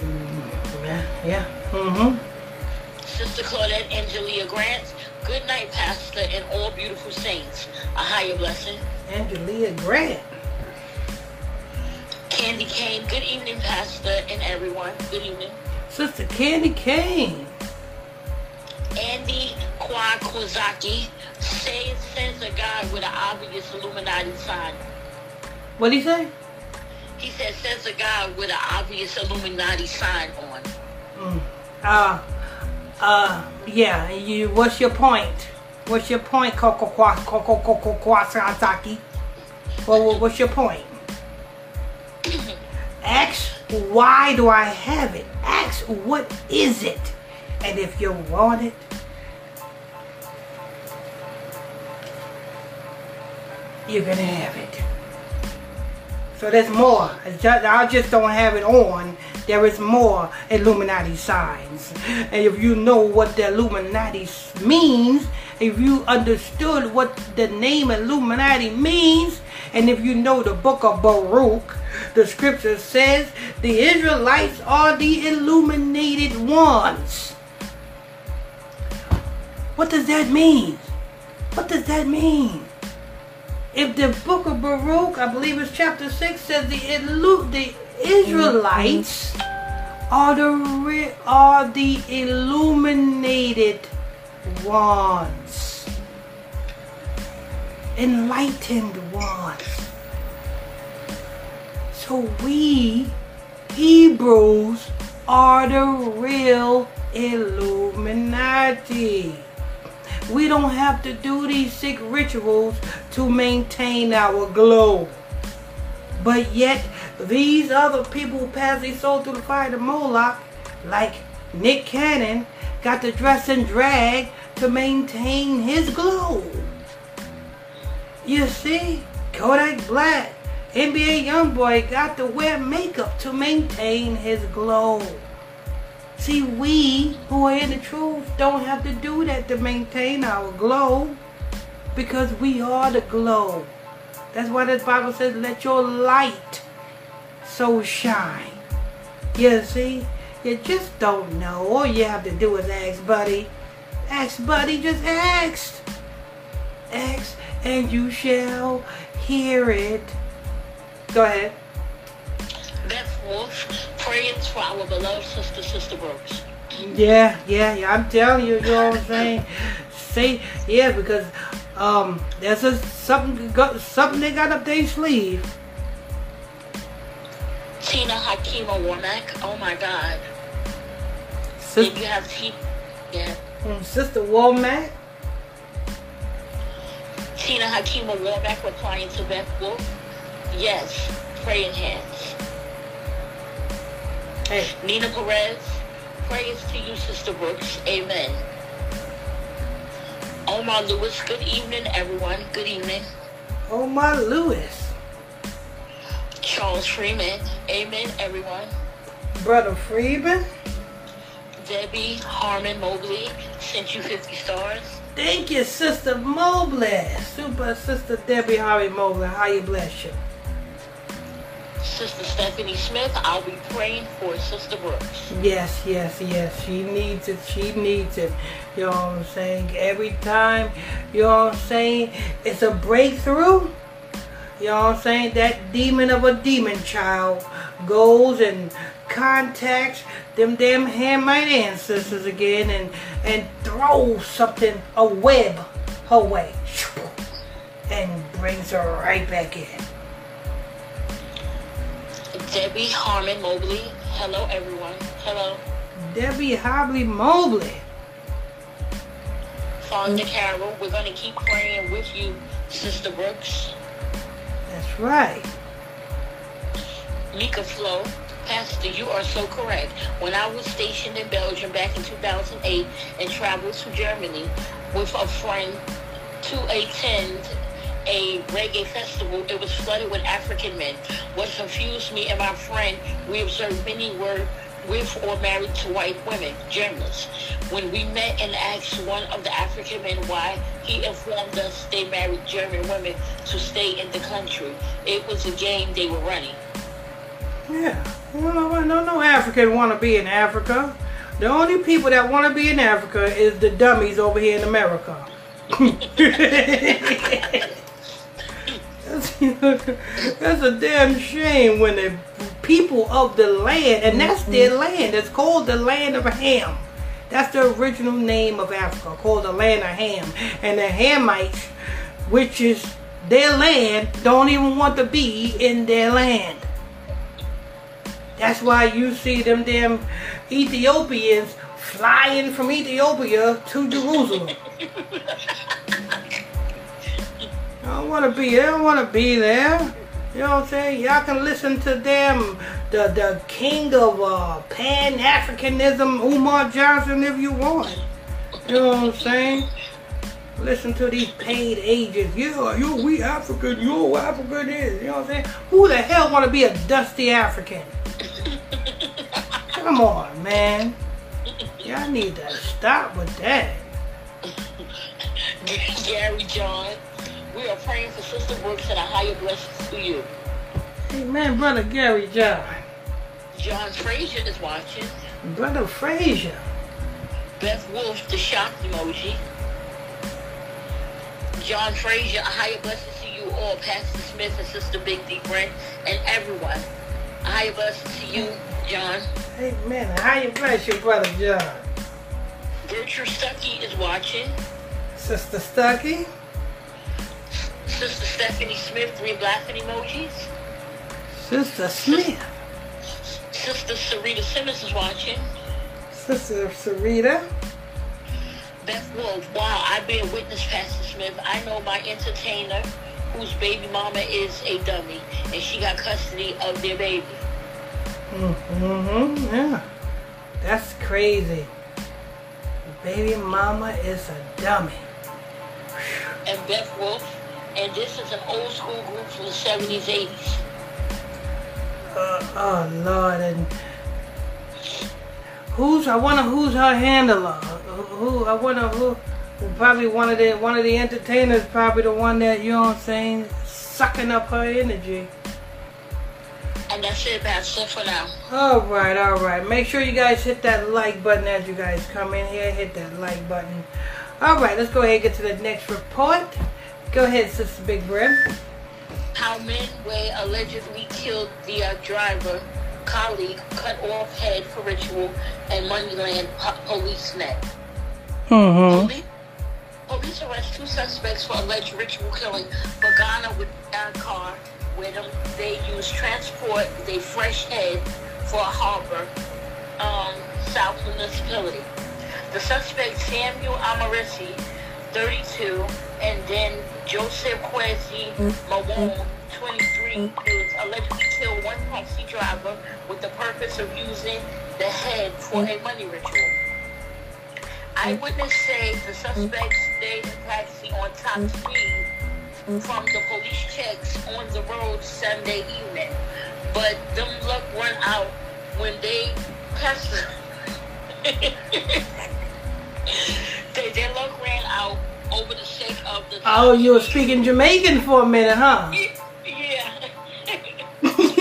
Mm, Yeah, yeah. Mm-hmm. Sister Claudette Angelia Grant, good night, Pastor, and all beautiful saints. A higher blessing. Angelia Grant. Candy Kane, good evening, Pastor, and everyone. Good evening. Sister Candy Kane. Andy Kwakozaki says sends a guy with an obvious Illuminati sign. What'd he say? He says sends a guy with an obvious Illuminati sign on. Mm. Uh, uh, yeah. You. What's your point? What's your point, Coco Kwa Coco Coco Kwasaki? Well, what's your point? Ask why do I have it? Ask what is it? And if you want it, you're gonna have it. So there's more. Just, I just don't have it on. There is more Illuminati signs. And if you know what the Illuminati means, if you understood what the name Illuminati means, and if you know the book of Baruch, the scripture says the Israelites are the illuminated ones. What does that mean? What does that mean? if the book of Baruch, I believe it's chapter 6, says the, illu- the Israelites are the, re- are the illuminated ones, enlightened ones. So we, Hebrews, are the real Illuminati. We don't have to do these sick rituals to maintain our glow. But yet, these other people who pass their soul through the fire to Moloch, like Nick Cannon, got to dress and drag to maintain his glow. You see, Kodak Black, NBA Youngboy got to wear makeup to maintain his glow. See, we who are in the truth don't have to do that to maintain our glow because we are the glow. That's why the Bible says, let your light so shine. You see, you just don't know. All you have to do is ask, buddy. Ask, buddy, just ask. Ask, and you shall hear it. Go ahead. Beth Wolf, prayers for our beloved sister, Sister Brooks. Yeah, yeah, yeah. I'm telling you, you know what I'm saying. Say, yeah, because um, there's a something something they got up their sleeve. Tina Hakima Warmack, oh my God. Sister, you have Tina, yeah. um, Sister Womack. Tina Hakima Warmack replying to Beth Wolf. Yes, praying hands. Hey, Nina Perez, praise to you, Sister Brooks. Amen. Omar Lewis, good evening, everyone. Good evening. Omar Lewis, Charles Freeman, amen, everyone. Brother Freeman. Debbie Harmon Mobley, sent you 50 stars. Thank you, Sister Mobley. Super Sister Debbie Harvey Mobley. How you bless you? Sister Stephanie Smith, I'll be praying for Sister Brooks. Yes, yes, yes. She needs it. She needs it. You know what I'm saying? Every time, you know what I'm saying? It's a breakthrough. You know what I'm saying? That demon of a demon child goes and contacts them damn Hamite ancestors again and, and throws something, a web, her way. And brings her right back in. Debbie Harmon Mobley, hello, everyone. Hello. Debbie Hobley Mobley. Fonda Carroll, we're going to keep praying with you, Sister Brooks. That's right. Mika Flo, Pastor, you are so correct. When I was stationed in Belgium back in 2008 and traveled to Germany with a friend to attend a reggae festival, it was flooded with African men. What confused me and my friend, we observed many were with or married to white women, Germans. When we met and asked one of the African men why, he informed us they married German women to stay in the country. It was a game they were running. Yeah. Well, no, no African want to be in Africa. The only people that want to be in Africa is the dummies over here in America. [laughs] [laughs] [laughs] that's, a damn shame when the people of the land, and that's their mm-hmm. land, it's called the land of Ham. That's the original name of Africa, called the land of Ham. And the Hamites, which is their land, don't even want to be in their land. That's why you see them damn Ethiopians flying from Ethiopia to Jerusalem. [laughs] I don't want to be. there. I don't want to be there. You know what I'm saying? Y'all can listen to them, the the king of uh, Pan Africanism, Umar Johnson, if you want. You know what I'm saying? Listen to these paid agents. Yeah, yo, we African. Yo, African is. You know what I'm saying? Who the hell want to be a dusty African? [laughs] Come on, man. Y'all need to stop with that. [laughs] Gary John, we are praying for Sister Brooks and a higher blessings to you. Hey, man, brother Gary John. John Frazier is watching. Brother Frazier. Beth Wolf, the shocked emoji. John Frazier, a higher blessing to you all, Pastor Smith and Sister Big D Brent, and everyone. A higher blessing to you, John. Hey, man, how you bless your brother John? Gertrude Stuckey is watching. Sister Stuckey. Sister Stephanie Smith, three laughing emojis. Sister Smith. Sister Sarita Simmons is watching. Sister Sarita. Beth Wolf, wow, I've been witness, Pastor Smith. I know my entertainer whose baby mama is a dummy, and she got custody of their baby. Mm-hmm, yeah. That's crazy. Baby mama is a dummy. And Beth Wolf, and this is an old school group from the 70s, 80s. Uh, oh Lord, and who's I wonder who's her handler? Who I wonder who? Probably one of the one of the entertainers. Probably the one that you know what I'm saying, sucking up her energy. And that's it, Pastor, for now. All right, all right. Make sure you guys hit that like button as you guys come in here. Hit that like button. All right, let's go ahead and get to the next report. Go ahead, Sister Big Brim. How men way allegedly killed the uh, driver, colleague, cut off head for ritual, and Moneyland po- police net. Mm-hmm. Police, police arrest two suspects for alleged ritual killing Bagana with their car with them, they use transport their fresh head for a harbor um, south municipality. The suspect Samuel Amarisi, 32, and then Joseph Kwesi Mawon, 23, is allegedly killed one taxi driver with the purpose of using the head for a money ritual. Eyewitness say the suspect stayed in taxi on top speed from the police checks on the road Sunday evening, but them luck run out when they passed [laughs] they, their luck ran out over the sake of the. Oh, you were speaking Jamaican for a minute, huh? Yeah. [laughs] [laughs]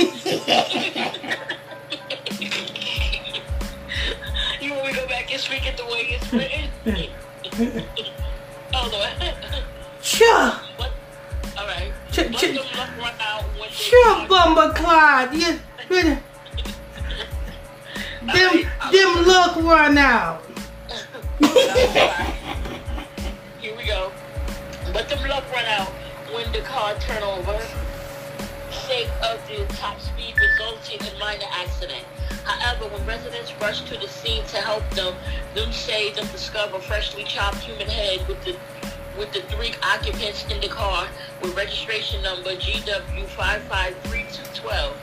GW553212.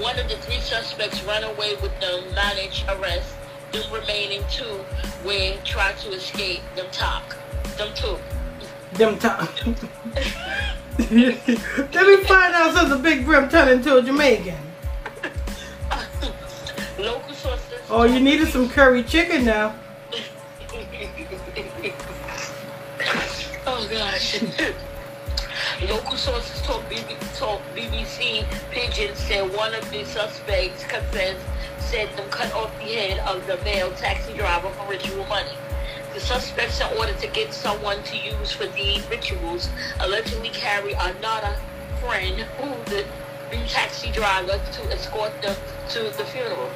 One of the three suspects ran away with them, managed arrest. The remaining two were tried to escape. Them talk. Them two. Them talk. [laughs] Let me find out since the big brim turned into a Jamaican. [laughs] Local sources. Oh, you needed some curry chicken now. [laughs] oh gosh. Local sources told, BB, told BBC Pidgin said one of the suspects confessed said them cut off the head of the male taxi driver for ritual money. The suspects, in order to get someone to use for the rituals, allegedly carry another friend who the taxi driver to escort them to the funeral.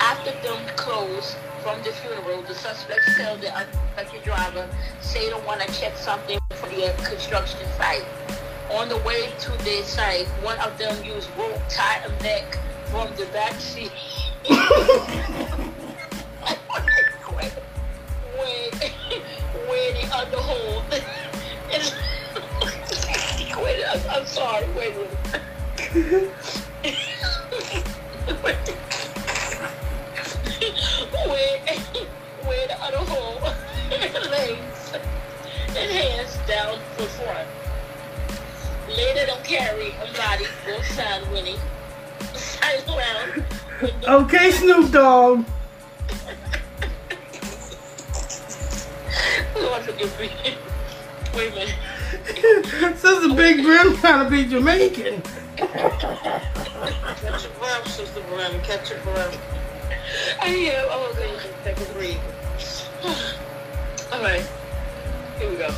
After them close from the funeral, the suspects tell the unsuspected driver say they want to check something for the construction site. On the way to the site, one of them used rope tie a neck from the back seat. where, where the other hole. And- wait, I'm, sorry. Wait a minute. where, where the hole legs and hands down the front. Later, them carry a body, both side Winnie. Side around. Okay, Snoop Dogg. Lord forgive me. Wait a minute. [laughs] The big brim trying to be Jamaican. Catch your breath, Sister Brim. Catch your breath. I am. Oh, God. Take a breathe. [sighs] All right. Here we go.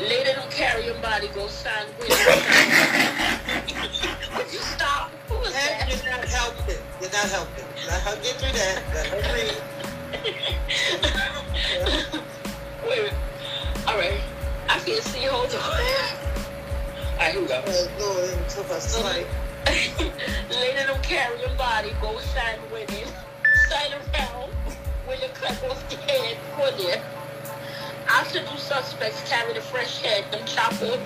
Later, them carrying body go sign with. [laughs] Would you stop? Who was that? you're not helping. You're not helping. Let her get through that. Let her breathe. [laughs] Wait a minute. All right. I can't see. Hold on. All right, here we go. Go and took us sight. Later, them carrying body go sign with him. Sign around when you cut off the head for there. After two suspects carried a fresh head, them chop off.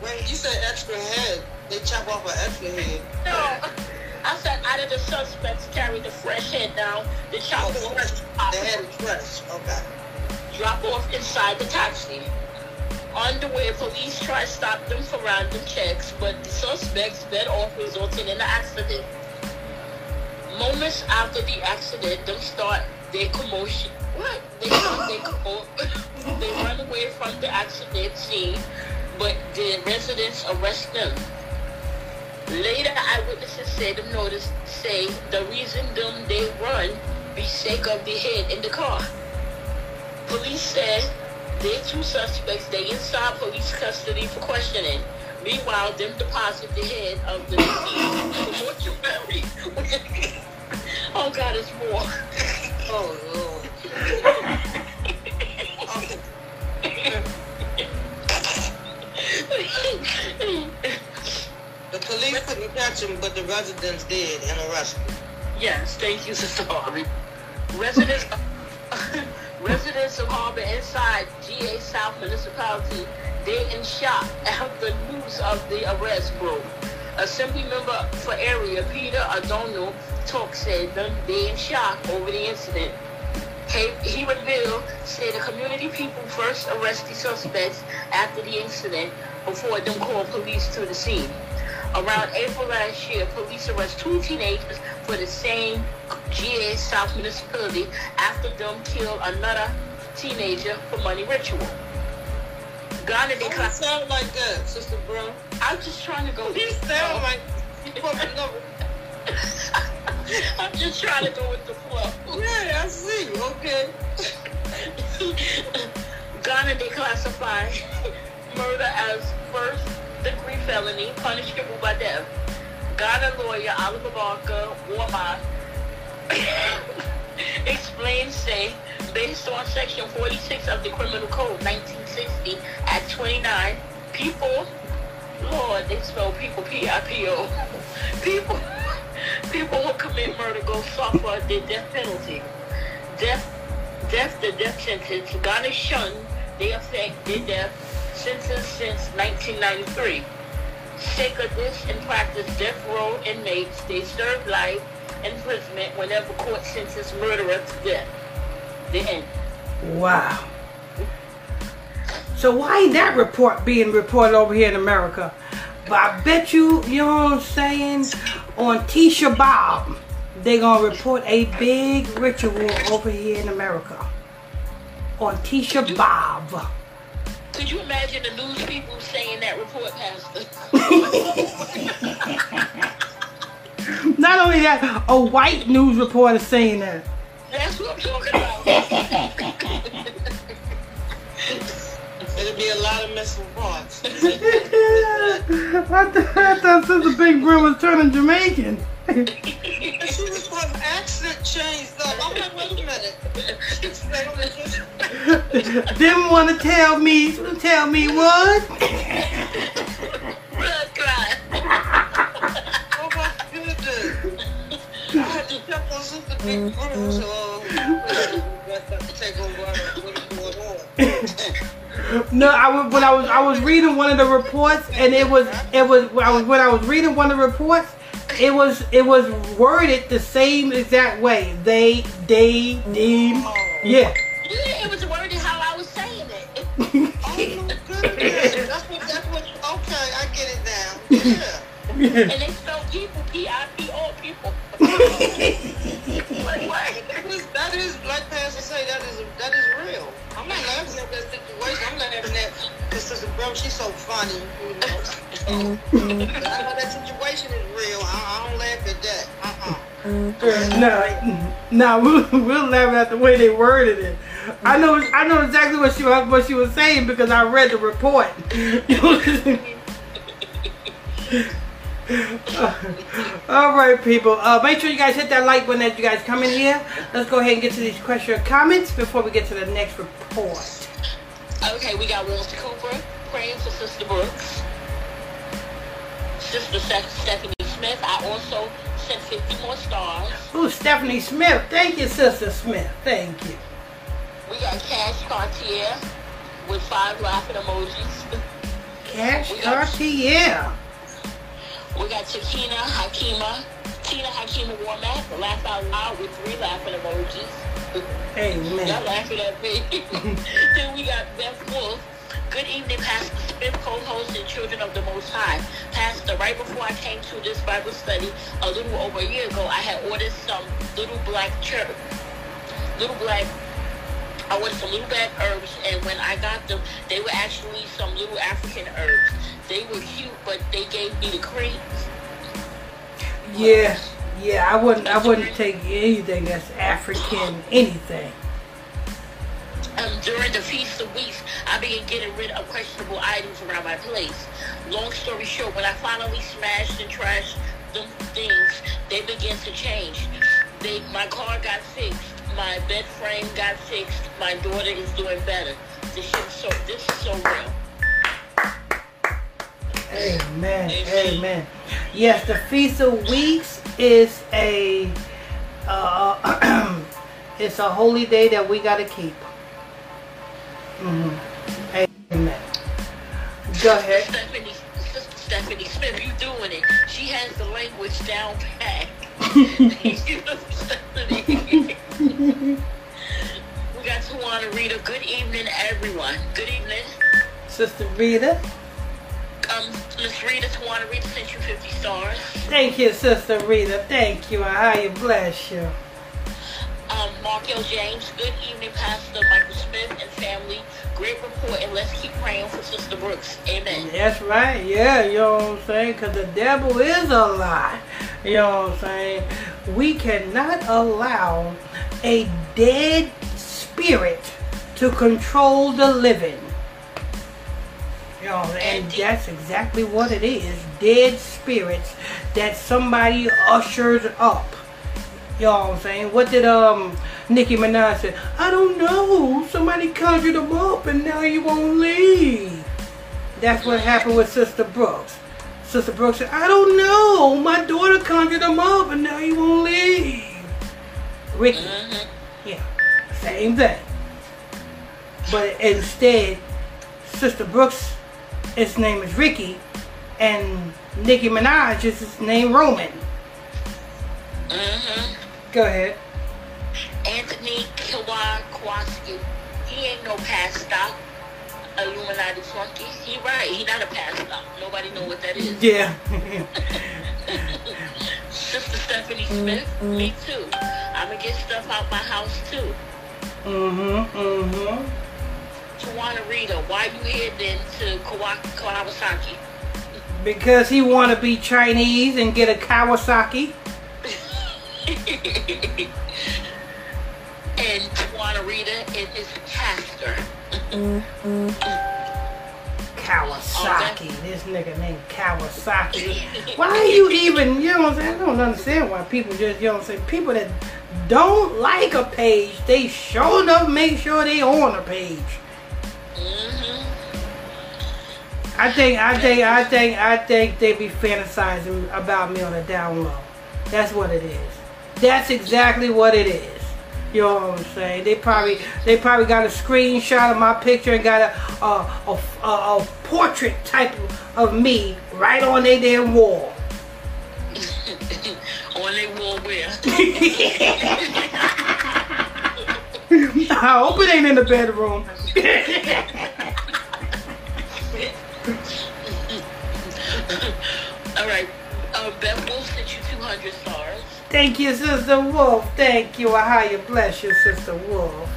When you said extra head, they chop off an extra head. No. I said out of the suspects carried the fresh head down, the chop Oh, off, fresh. The head is fresh. Okay. drop off inside the taxi. On the way, police try to stop them for random checks, but the suspects sped off, resulting in the accident. Moments after the accident, them start their commotion. What? They their commo- [laughs] They run away from the accident scene, but the residents arrest them. Later, eyewitnesses said them noticed say the reason them they run be sake of the head in the car. Police said they two suspects they inside police custody for questioning. Meanwhile, them deposit the head of the deceased. [laughs] [laughs] oh God, it's more. Oh, Lord. [laughs] The police couldn't catch him, but the residents did and arrested him. yes, thank you, Sister Harvey. Residents [laughs] Residents of Harbor inside GA South Municipality, they in shock after news of the arrest broke. Assembly member for area Peter O'Donnell talk said them they in shock over the incident. He, revealed, said the community people first arrest the suspects after the incident before them call police to the scene. Around April last year, police arrest two teenagers for the same GA South municipality after them killed another teenager for money ritual. Ghana, they oh, you class- sound like that, Sister Brown? I'm just trying to go. You sound like fucking [laughs] I'm just trying to go with the flow. Yeah, I see. Okay. [laughs] Ghana, they classify [laughs] murder as first degree felony, punishable by death. Ghana lawyer Oliver Barker Warma explains, say, based on section 46 of the Criminal Code 1960 at 29, people, Lord, they spell people P-I-P-O, people, people who commit murder go suffer the death penalty. Death death the death sentence Ghana shunned the effect the death sentence since 1993. Sake of this in practice, death row inmates, they serve life imprisonment whenever court sentence murderer to death. The end. Wow. So why ain't that report being reported over here in America? But I bet you, you know what I'm saying, on Tisha B'Av, they gonna report a big ritual over here in America. On Tisha B'Av. Could you imagine the news people saying that report, Pastor? [laughs] Not only that, a white news reporter saying that. That's what I'm talking about. [laughs] It'll be a lot of missing parts. [laughs] I, th- I thought Sister Big Brim was turning Jamaican. And she was from accent changed up. I'm like, wait a minute. [laughs] She said, "Oh, it's just- Didn't want to tell me, tell me what? Blood cry. [laughs] No, I was when I was I was reading one of the reports, and it was it was I was when I was reading one of the reports, it was it was worded the same exact way. They, they, them, yeah. Yeah, it was worded how I was saying it. [laughs] Oh my goodness. That's what, that's what, okay, I get it now. Yeah. [laughs] And they spell people, P-I-P-O, people. [laughs] That is, like Pastor say, that is, that is real. I'm not laughing at that situation. I'm because Bro, she's so funny, I know that situation is real. I, I don't laugh at that. Uh-uh. No, no, we'll, we'll laugh at the way they worded it. I know, I know exactly what she was what she was saying because I read the report. [laughs] [laughs] All right, people. Uh, make sure you guys hit that like button as you guys come in here. Let's go ahead and get to these question comments before we get to the next report. Okay, we got Walter Cooper praying for Sister Brooks. Sister Stephanie Smith. I also sent 50 more stars. Ooh, Stephanie Smith. Thank you, Sister Smith. Thank you. We got Cash Cartier with five laughing emojis. Cash Cartier. We got Takina Hakima, Tina Hakima Warmack, laugh out loud with three laughing emojis. Hey, y'all laughing at me. [laughs] then we got Beth Wolf. Good evening, Pastor Smith, co-host and Children of the Most High. Pastor, right before I came to this Bible study a little over a year ago, I had ordered some little black church, little black I ordered some little black herbs, and when I got them, they were actually some little African herbs. They were cute, but they gave me the creeps. Yeah, yeah. I wouldn't. I wouldn't take anything that's African. Anything. Um, during the Feast of Weeks, I began getting rid of questionable items around my place. Long story short, when I finally smashed and trashed them things, they began to change. They, my car got fixed. My bed frame got fixed. My daughter is doing better. This is so. This is so real. Amen. Amen. Yes, the Feast of Weeks is a uh, [clears throat] it's a holy day that we gotta keep. Mm-hmm. Amen. Go ahead. Stephanie, Sister Stephanie Smith, you doing it. She has the language down pat. [laughs] [laughs] [laughs] we got Tawana Rita. Good evening, everyone. Good evening. Sister Rita. Um, Miss Rita, Tawana Rita sent you 50 stars. Thank you, Sister Rita. Thank you. How you bless you. Um, Mark L. James, good evening, Pastor Michael Smith and family. Great report, and let's keep praying for Sister Brooks. Amen. That's right. Yeah, you know what I'm saying? Because the devil is a lie. You know what I'm saying? We cannot allow a dead spirit to control the living. You know, and that's exactly what it is. Dead spirits that somebody ushers up. You know what I'm saying? What did um Nicki Minaj say? I don't know. Somebody conjured them up and now you won't leave. That's what happened with Sister Brooks. Sister Brooks said, I don't know. My daughter conjured them up and now you won't leave. Ricky. Mm-hmm. Yeah. Same thing. But instead, Sister Brooks, his name is Ricky, and Nicki Minaj is his name Roman. Mm-hmm. Go ahead. Anthony Kowalski. He ain't no past stop. Illuminati funky. He right. He not a past stop. Nobody know what that is. Yeah. [laughs] [laughs] Sister Stephanie Smith. Me too. I'ma get stuff out my house too. mm-hmm. Mm-hmm. Tawana Rita, why you heading to Kawasaki? Because he want to be Chinese and get a Kawasaki. [laughs] and Tawana Rita is his pastor. Kawasaki. This nigga named Kawasaki. [laughs] Why are you even, you know what I'm saying? I don't understand why people just, you know what I'm saying? People that don't like a page, they sure enough make sure they on a page. hmm I think, I think, I think, I think they be fantasizing about me on the down low. That's what it is. That's exactly what it is. You know what I'm saying? They probably, they probably got a screenshot of my picture and got a, a, a, a, a portrait type of me right on their damn wall. [laughs] On they wall? I hope it ain't in the bedroom. All right. Uh, Beth Wolf sent you 200 stars. Thank you, Sister Wolf. Thank you. How you bless you, Sister Wolf.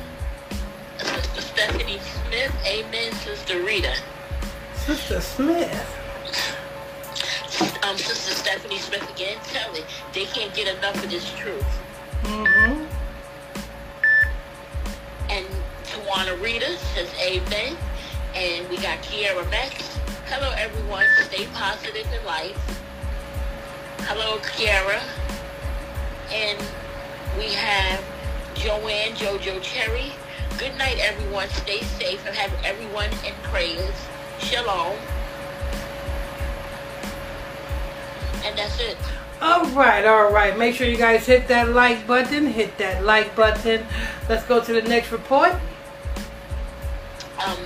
Sister Stephanie Smith. Amen, Sister Rita. Sister Smith. Um, Sister Stephanie Smith again. Tell it. They can't get enough of this truth. Mm-hmm. And Tawana Rita says amen. And we got Kiara Max. Hello, everyone. Stay positive in life. Hello, Kiara. And we have Joanne Jojo Cherry. Good night, everyone. Stay safe and have everyone in prayers. Shalom. And that's it. All right, all right. Make sure you guys hit that like button. Hit that like button. Let's go to the next report. um,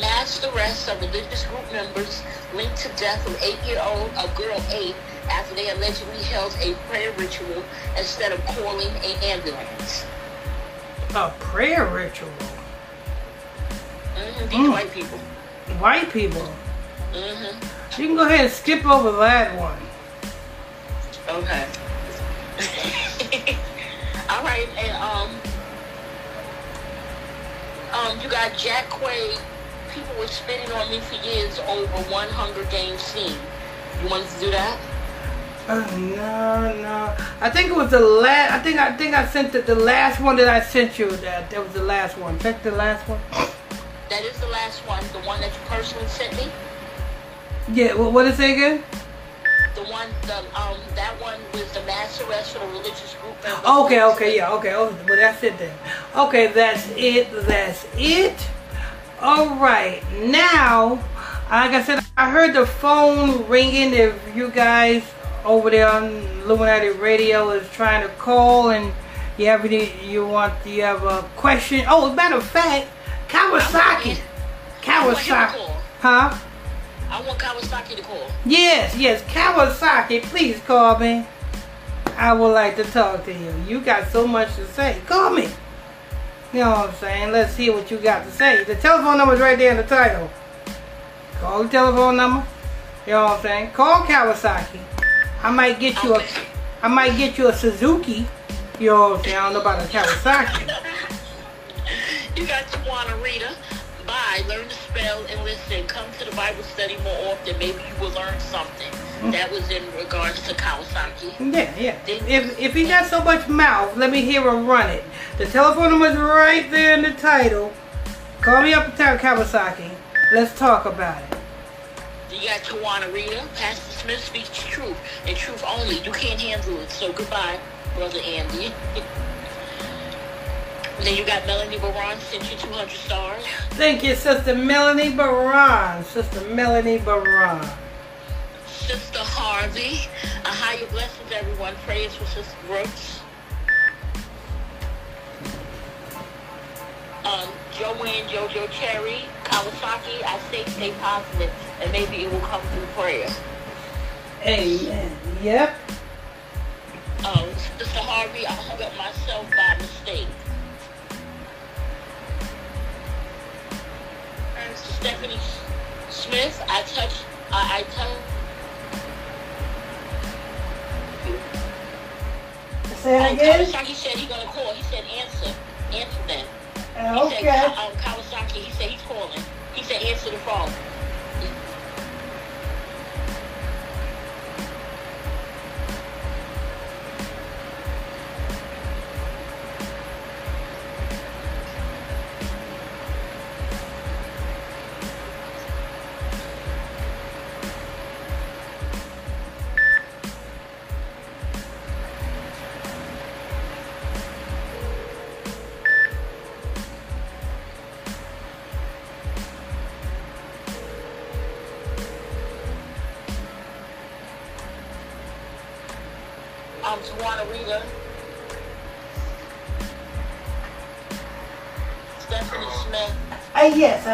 mass arrests of religious group members linked to death of eight-year-old, a girl eight, after they allegedly held a prayer ritual instead of calling an ambulance. A prayer ritual. hmm These Mm. white people. White people. hmm You can go ahead and skip over that one. Okay. [laughs] All right, and um, um, you got Jack Quaid. People were spitting on me for years over one Hunger Games scene. You wanted to do that? Uh, no, no. I think it was the last. I think I think I sent it. The last one that I sent you. That that was the last one. Check the last one. That is the last one, the one that you personally sent me. Yeah. What what is it again? The one, the um, that one was the mass arrest for the religious group. Okay. Okay. Yeah. Okay. Oh, well, that's it then. Okay. That's it. That's it. All right. Now, like I said, I heard the phone ringing. If you guys over there on Illuminati Radio is trying to call and you have any, you want, you have a question. Oh, as a matter of fact, Kawasaki. I want him to Kawasaki. Huh? I want Kawasaki to call. Yes, yes, Kawasaki, please call me. I would like to talk to you. You got so much to say. Call me. You know what I'm saying? Let's hear what you got to say. The telephone number is right there in the title. Call the telephone number. You know what I'm saying? Call Kawasaki. I might get you a I might get you a Suzuki. You know what I'm saying? I don't know about a Kawasaki. [laughs] You got Tawana Rita. Bye. Learn to spell and listen. Come to the Bible study more often. Maybe you will learn something. Mm. That was in regards to Kawasaki. Yeah, yeah. If if he got so much mouth, let me hear him run it. The telephone number's right there in the title. Call me up and tell Kawasaki. Let's talk about it. You got Tawana Rita. Pastor Smith speaks truth and truth only. You can't handle it. So goodbye, brother Andy. [laughs] then you got Melanie Baron sent you 200 stars. Thank you, Sister Melanie Baron. Sister Melanie Baron. Sister Harvey. A higher blessings, everyone. Praise for Sister Brooks. Um, Joanne Jojo Cherry, Kawasaki, I say stay positive, and maybe it will come through prayer. Amen. Yep. Um, Sister Harvey, I hung up myself by mistake. Stephanie Smith, I touched, I, I touched. Say it Um, again. Kawasaki said he gonna call. He said answer, answer them. He said Okay. Ka- um, Kawasaki. He said he's calling. He said answer the phone.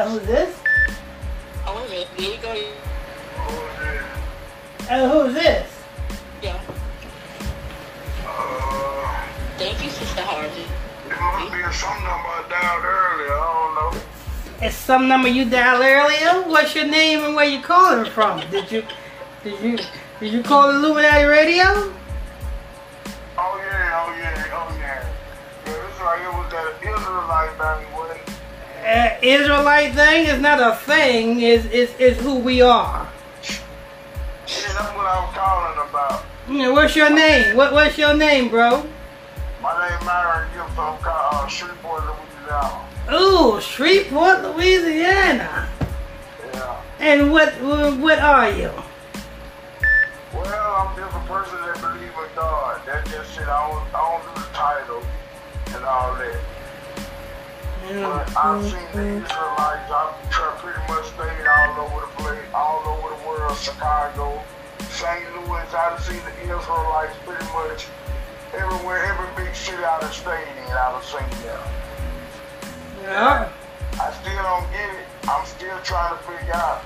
Uh. Who's this? Oh, wait a minute. There you go. Uh, who's this? Yeah. Uh, Thank you, Sister Harvey. it must be some number I dialed earlier. I don't know. It's some number you dialed earlier. What's your name and where you calling from? Did you, did you, did you call Illuminati Radio? Israelite thing is not a thing. Is is is who we are. Yeah, that's what I was calling about. Yeah, what's your name? What what's your name, bro? My name Myron Gibbs. I'm called uh, Shreveport, Louisiana. Ooh, Shreveport, Louisiana. Yeah. And what what are you? But I've seen the Israelites. I've pretty much stayed all over the place, all over the world, Chicago, St. Louis. I've seen the Israelites pretty much everywhere, every big city I've stayed in, I've seen them. Yeah. I still don't get it. I'm still trying to figure out.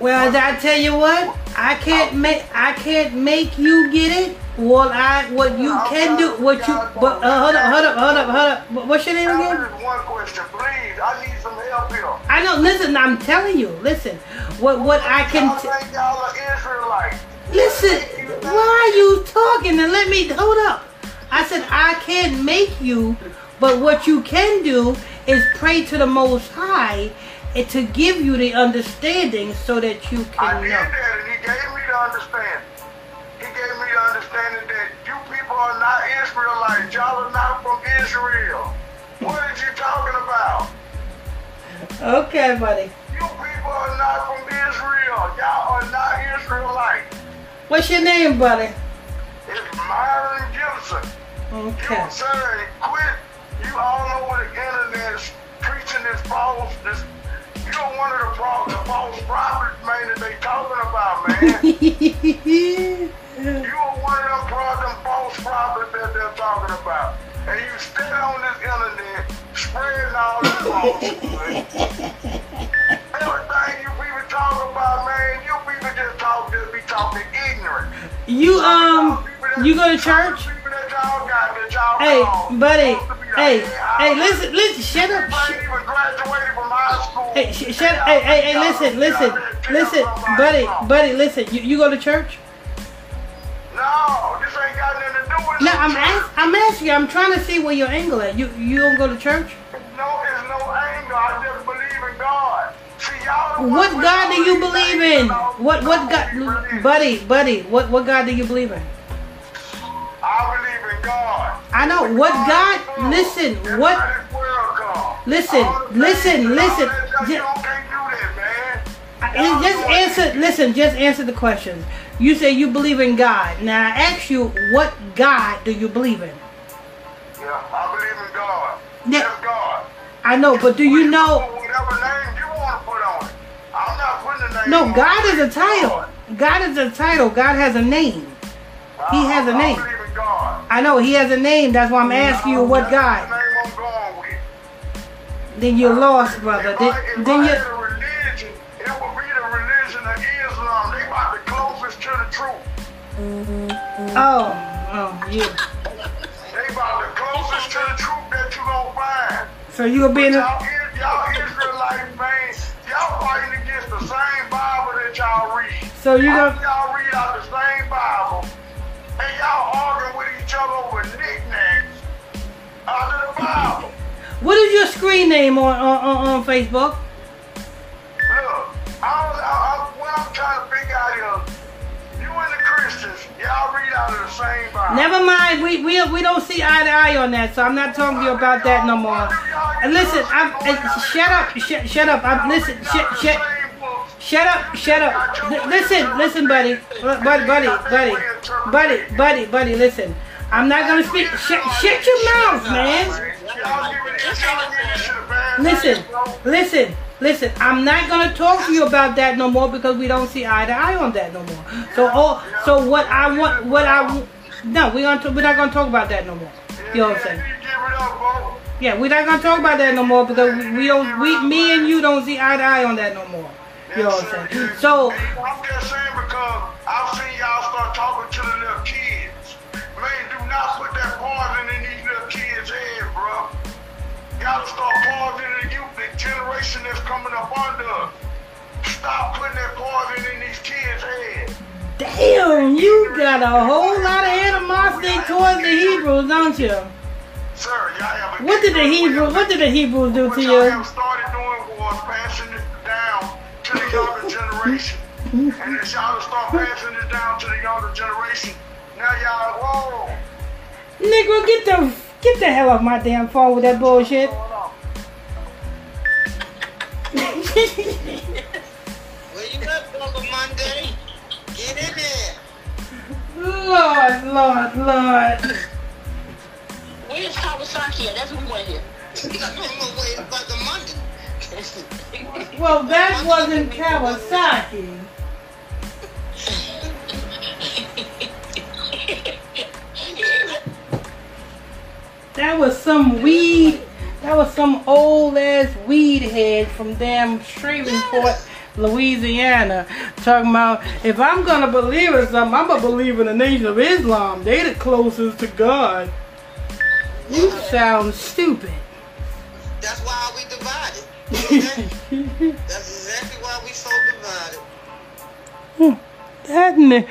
Well, I tell you what, I can't make I can't make you get it. What I what you can do, what you but uh, hold up, hold up, hold up, hold up. What's your name again? one question, please. I need some help here. I know. Listen, I'm telling you. Listen, what what I can. T- think y'all are Israelites. listen, why are you talking? And let me hold up. I said I can't make you, but what you can do is pray to the Most High and to give you the understanding so that you I can did know. that, and he gave me the understanding. He gave me the understanding that you people are not Israelites. Y'all are not from Israel. What are you talking about? Okay, buddy. You people are not from Israel. Y'all are not Israelites. What's your name, buddy? It's Myron Gibson. Okay. You, sir, quit. You all over the internet is preaching this false, this, you're one of the, pro- the false prophets, man, that they talking about, man. [laughs] You are one of them, pro- false prophets that they're talking about. And you stay on this internet spreading all this false Everything you people talk about, man, you people just talk, just be talking ignorant. You um, you go to church? People that y'all got, that y'all Hey, buddy. supposed to be the Hey, hey, listen, listen. Shut up. People ain't even graduated from high school. Hey, sh- shut. Hey, hey, hey, listen, listen, listen, buddy, buddy, listen. You, you go to church? No, this ain't got nothing to do with No, no I'm ask, I'm asking you. I'm trying to see where your angle at. You you don't go to church? No, it's no anger. I just believe in God. See, y'all the What God do you believe in? What what. God, buddy, buddy? What what God do you believe in? I believe in God. I know what God. Listen, what? how this world come. Listen, listen, listen. that stuff, Ju- You don't can't do that, man. Uh, Just answer. Listen, just answer the questions. You say you believe in God. Now I ask you, what God do you believe in? Yeah, I believe in God. Yeah. God. I know, but do you know? No, God is a title. God is a title. God has a name. He has a name. believe in God. I know He has a name. That's why I'm asking you what God. the name I'm going with. Then you're lost, brother. Then, then you. had a religion, it would be the religion of Islam. They about the closest to the truth. Mm-hmm. Oh, oh, you. They about the closest to the truth that you gonna find. So you gonna be in Y'all, y'all Israelites, man, y'all fighting against the same Bible that y'all read. So you gonna. y'all read out the same Bible, and y'all arguing with each other over knickknacks out of the Bible. What is your screen name on on, on, on Facebook? Look, I, I, I, what I'm trying to figure out is, you and the Christians, y'all read out of the same Bible. Never mind. We we we don't see eye to eye on that. So I'm not talking to you about that no more. Listen, I'm uh, shut up, shut shut up. I'm listen, shut shut. Shut up, shut up. L- listen, listen, buddy. Buddy, buddy, buddy. Buddy, buddy, buddy, listen. I'm not gonna speak. Shut, shut your mouth, man. Listen, listen, listen. I'm not gonna talk to you about that no more because we don't see eye to eye on that no more. So, oh, so what I want, what I, no, we're gonna we're not gonna talk about that no more. You know what I'm saying? Yeah, we're not gonna talk about that no more because we, we don't, we, me and you don't see eye to eye on that no more. You know what I'm saying? So, I'm just saying because I've seen y'all start talking to the little kids. Man, do not put that poison in these little kids' head, bro. Gotta start poisoning the youth, the generation that's coming up under us. Stop putting that poison in these kids' heads. damn, you got a whole lot of animosity towards the Hebrews, don't you? Sir, y'all have a What did the Hebrews, what did the Hebrews do to y'all have started doing was passing it down to the younger generation. And as y'all start passing it down to the younger generation, now y'all, whoa. Negro, get the get the hell off my damn phone with that bullshit. Where you at, Brother Monday? Get in there. Lord, Lord, Lord. Where's Kawasaki at? That's what we want to hear. I'm gonna wait about the Monday. Well, that wasn't Kawasaki. That was some weed. That was some old ass weed head from damn Shreveport, Louisiana, talking about if I'm gonna believe in something, I'm gonna believe in the Nation of Islam. They the closest to God. You sound stupid. That's why we divided. [laughs] Okay? That's exactly why we so divided. Hmm. That ni-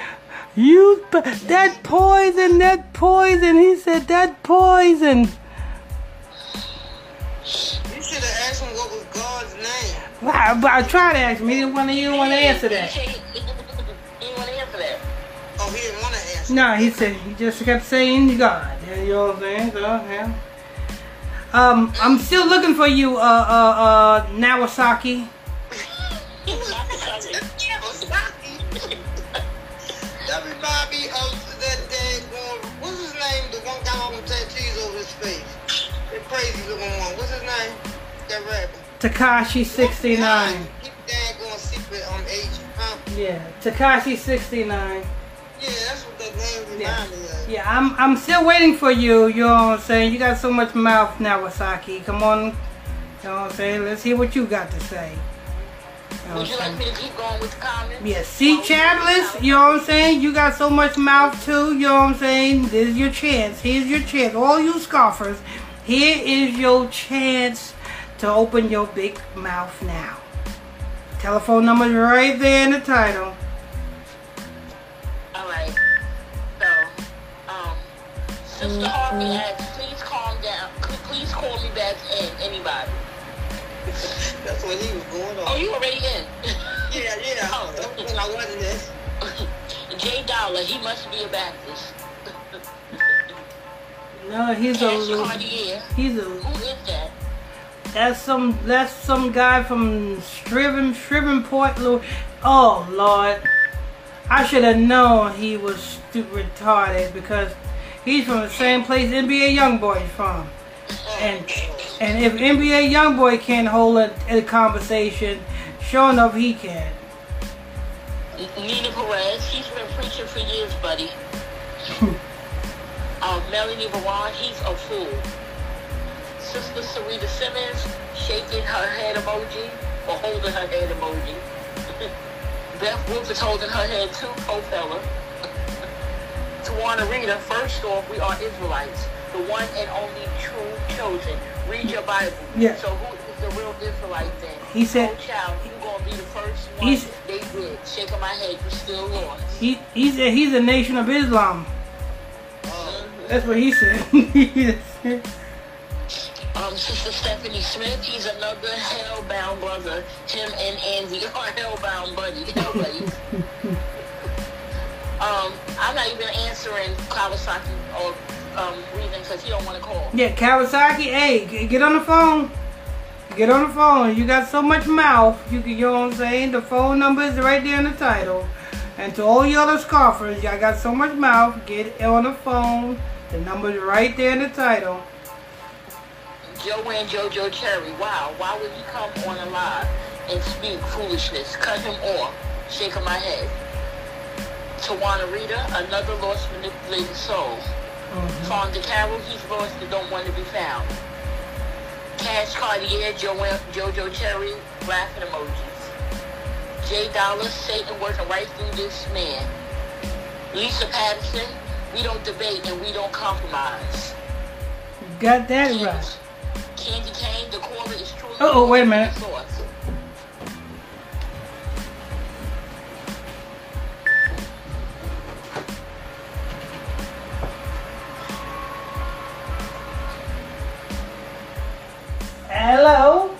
you that poison, that poison. He said that poison. You should have asked him what was God's name. I, but I tried to ask him. He didn't want to. He didn't want to answer that. [laughs] he didn't want to answer. No, he said he just kept saying God. You know what I'm saying? So yeah. Um, I'm still looking for you, uh, uh, uh, Nawasaki. [laughs] Of that what's his name? The one guy with tattoos over his face. The crazy looking one. What's his name? That rapper. Tekashi 69. Keep that going secret um agent, huh? Yeah, Tekashi 69. Yeah, that's what that name Yeah. me of. Yeah, I'm I'm still waiting for you. You know what I'm saying? You got so much mouth, Nawasaki. Come on, You know what I'm saying? Let's hear what you got to say. You know Would you like me to keep going with the comments? Yeah, see, Chapless, you know what I'm saying? You got so much mouth too, you know what I'm saying? This is your chance. Here's your chance. All you scoffers, here is your chance to open your big mouth now. Telephone number right there in the title. Alright. So, um, Sister mm-hmm. Harvey asks, please calm down. Please call me back in, anybody. [laughs] That's what he was going on. Oh, you already in? yeah, yeah. Oh. When I [laughs] wasn't in. [laughs] Jay Dollar, he must be a Baptist. no, he's Cash a Cartier. He's a. Who is that? That's some. That's some guy from Striven, Shreveport, Oh Lord, I should have known he was stupid retarded because he's from the same place NBA YoungBoy from. And and if NBA YoungBoy can't hold a, a conversation, sure enough he can. Nina Perez, he's been preaching for years, buddy. um, [laughs] Melanie Baron, he's a fool. Sister Sarita Simmons, shaking her head emoji, or holding her head emoji. [laughs] Beth Wolf is holding her head too, poor fella. Tawana Rita, first off, we are Israelites the one and only true chosen. Read your Bible. Yeah. So who is the real Israelite then? He said, oh, child, you gonna be the first one. He's, they did. Shaking my head, you still lost. He he said he's a nation of Islam. Mm-hmm. That's what he said. [laughs] um, Sister Stephanie Smith, he's another hellbound brother. Him and Andy are hellbound buddy. Hell buddies. [laughs] um, I'm not even answering Kawasaki or um, reason because he don't want to call. Yeah, Kawasaki, hey, get on the phone. Get on the phone. You got so much mouth. You can, you know what I'm saying? The phone number is right there in the title. And to all you other scoffers, y'all got so much mouth. Get on the phone. The number is right there in the title. Joanne Jojo Cherry. Wow, why would he come on a live and speak foolishness? Cut him off. Shaking my head. Tawana Rita, another lost manipulated soul. Mm-hmm. Fonda Carroll, he's lost and don't want to be found. Cash Cartier, jo- Jojo Cherry, laughing emojis. Jay Dollar, Satan working right through this man. Lisa Patterson, we don't debate and we don't compromise. got that right. Candy Cane, the is truly. Oh, wait a minute. Hello?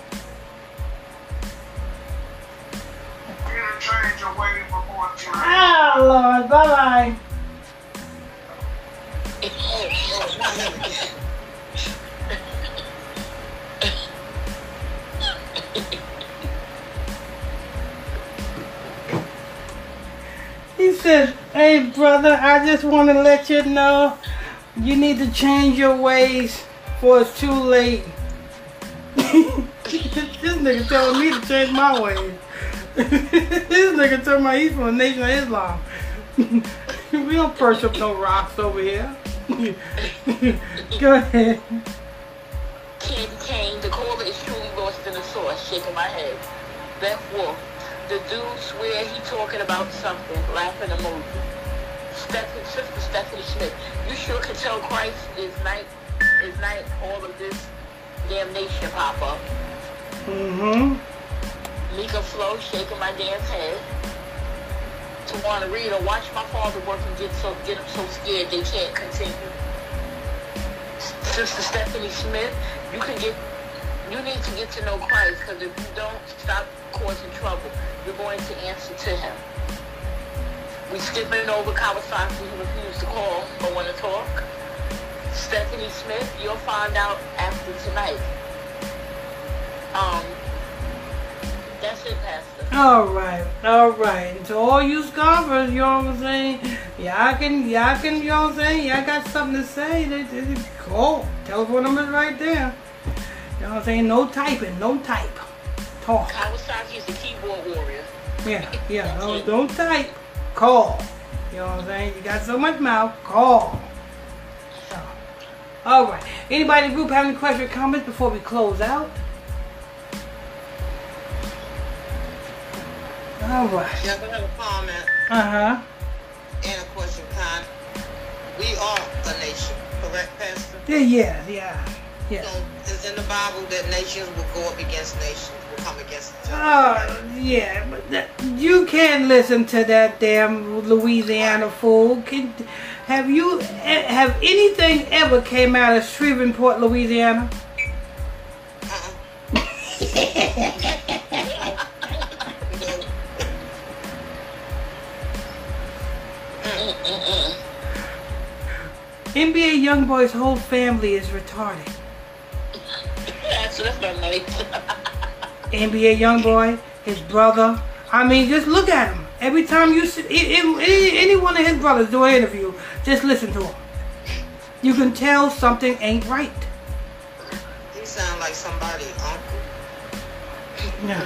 Oh, Lord. Bye-bye. He said, hey, brother, I just want to let you know you need to change your ways for it's too late [laughs] this nigga telling me to change my ways. [laughs] this nigga telling me he's from the Nation of Islam. [laughs] we don't up no rocks over here. Go ahead. Candy Cane, the caller is truly lost in the sauce, shaking my head. Beth Wolf, the dude swear he talking about something, laughing emoji. Stephanie, Sister Stephanie Smith, you sure can tell Christ is night, is night all of this damnation pop up. Mm-hmm. Mika Flow shaking my dance head. Tawana Rita, watch my father work and get so get them so scared they can't continue. Sister Stephanie Smith, you can get you need to get to know Christ because if you don't stop causing trouble, you're going to answer to him. We skipping over Kawasaki who refused to call but want to talk. Stephanie Smith, you'll find out after tonight. Um, that's it, Pastor. All right, all right. And to all you scoffers, you know what I'm saying? Y'all can, y'all can, you know what I'm saying? Y'all got something to say? They, they, call. Oh, telephone number's right there. You know what I'm saying? No typing, no type. Talk. i was Kawasaki is the keyboard warrior. Yeah, yeah. [laughs] don't, don't type. Call. You know what I'm saying? You got so much mouth. Call. All right. Anybody in the group have any questions or comments before we close out? All right. Yeah, I have a comment Uh huh. and a question, Con. We are a nation, correct, Pastor? Yeah, yeah, yeah. Yeah. So it's in the Bible that nations will go up against nations, will come against each other. Oh, yeah, but that, you can't listen to that damn Louisiana fool. Can, have you, eh, have anything ever came out of Shreveport, Louisiana? NBA YoungBoy's whole family is retarded. That's that's [laughs] not nice. NBA YoungBoy, his brother. I mean, just look at him. Every time you see any, any one of his brothers do an interview, just listen to him. You can tell something ain't right. He sound like somebody uncle. No.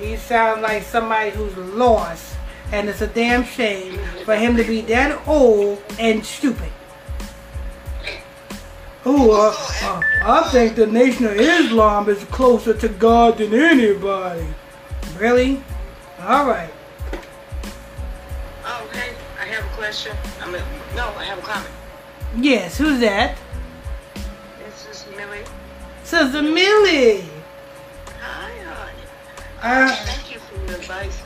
He sounds like somebody who's lost, and it's a damn shame for him to be that old and stupid. Oh, uh, uh, I think the Nation of Islam is closer to God than anybody. Really? All right. Oh, hey, I have a question. I mean, no, I have a comment. Yes, who's that? This is Millie. Sister Millie. Hi, honey. Uh, Thank you for your advice.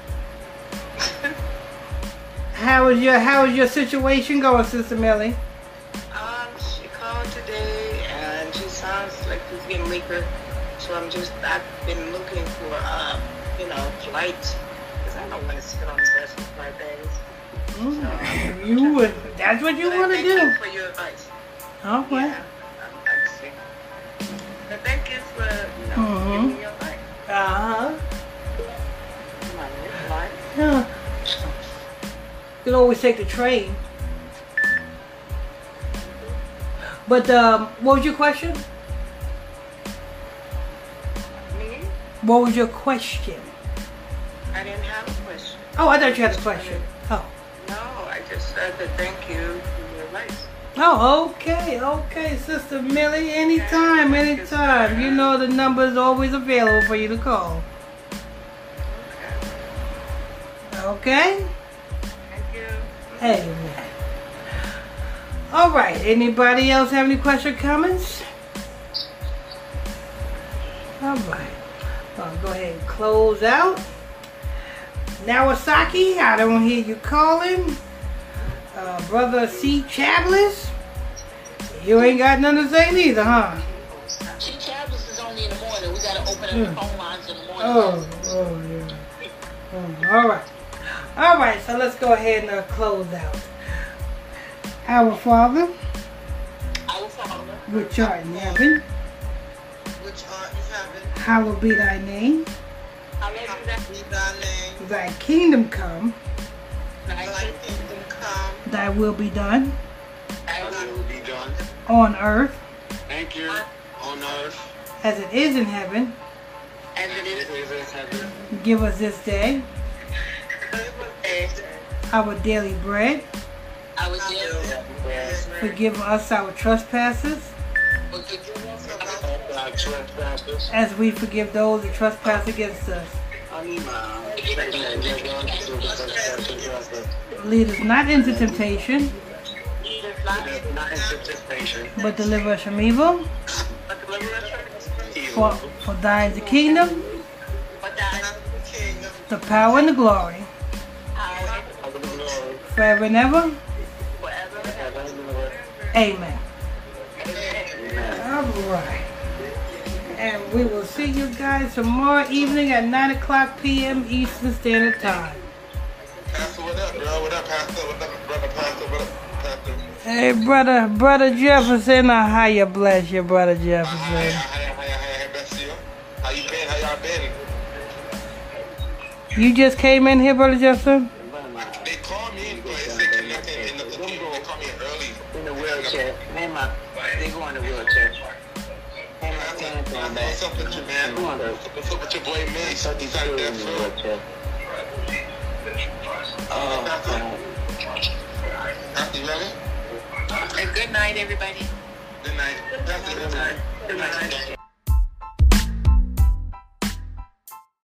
[laughs] how is your How is your situation going, Sister Millie? Um, today and she sounds like she's getting weaker. So I'm just, I've been looking for, uh, you know, flights. Because I don't want to sit on the bus for five days. Mm, [laughs] You would. That's what you want to thank you do. for your advice. Okay. Yeah, I'm. But thank you for, you know, Mhm. giving me your advice. Uh huh. Come on. Yeah. You can always take the train. But um, what was your question? Me? What was your question? I didn't have a question. Oh, I thought you had a question. Oh. No, I just said that thank you for your advice. Oh, okay, okay, Sister Millie. Anytime, anytime. You know the number is always available for you to call. Okay. Okay? Thank you. Amen. All right. Anybody else have any question comments? All right. I'll go ahead and close out. Nawasaki, I don't hear you calling. Uh, Brother C. Chavlis, you ain't got nothing to say neither, huh? Chief Chavez is only in the morning. We gotta open up the phone lines in the morning. Oh, oh, yeah. Oh, all right. All right, so let's go ahead and uh, close out. Our Father, Our Father, which art in heaven, Which art in heaven, hallowed be thy name. hallowed be thy hallowed be thy name. Thy kingdom come, thy Thy kingdom come, thy will be done thy Thy will be done. on earth Thank you. On earth. as it is in heaven. as it is It is in heaven. Give us this day our daily bread. Our daily Forgive us our trespasses forgive us Our trespasses. as we forgive those who trespass against us. Uh, Lead us not into temptation, Lead us not into Not into temptation. but deliver us from evil. but deliver us from For, for thine is the kingdom, thy the kingdom, the power, and the glory, forever and ever. Forever and ever. Amen. All right. And we will see you guys tomorrow evening at 9 o'clock p.m. Eastern Standard Time. Pastor, what up, bro? What up, Pastor? What up, brother Pastor? What up, Pastor? Hey, brother, brother Jefferson, uh, how you bless you, brother Hi, Jefferson? hi, hi, hi, hi, bless you. How you been? How y'all been? You just came in here, brother Jefferson? They called me what's up with you, man? What's up with your boy, man? He's he's out there, Phil. Oh, Pastor, Pastor, ready? And good night, everybody. Good night. Pastor, good night. Good night.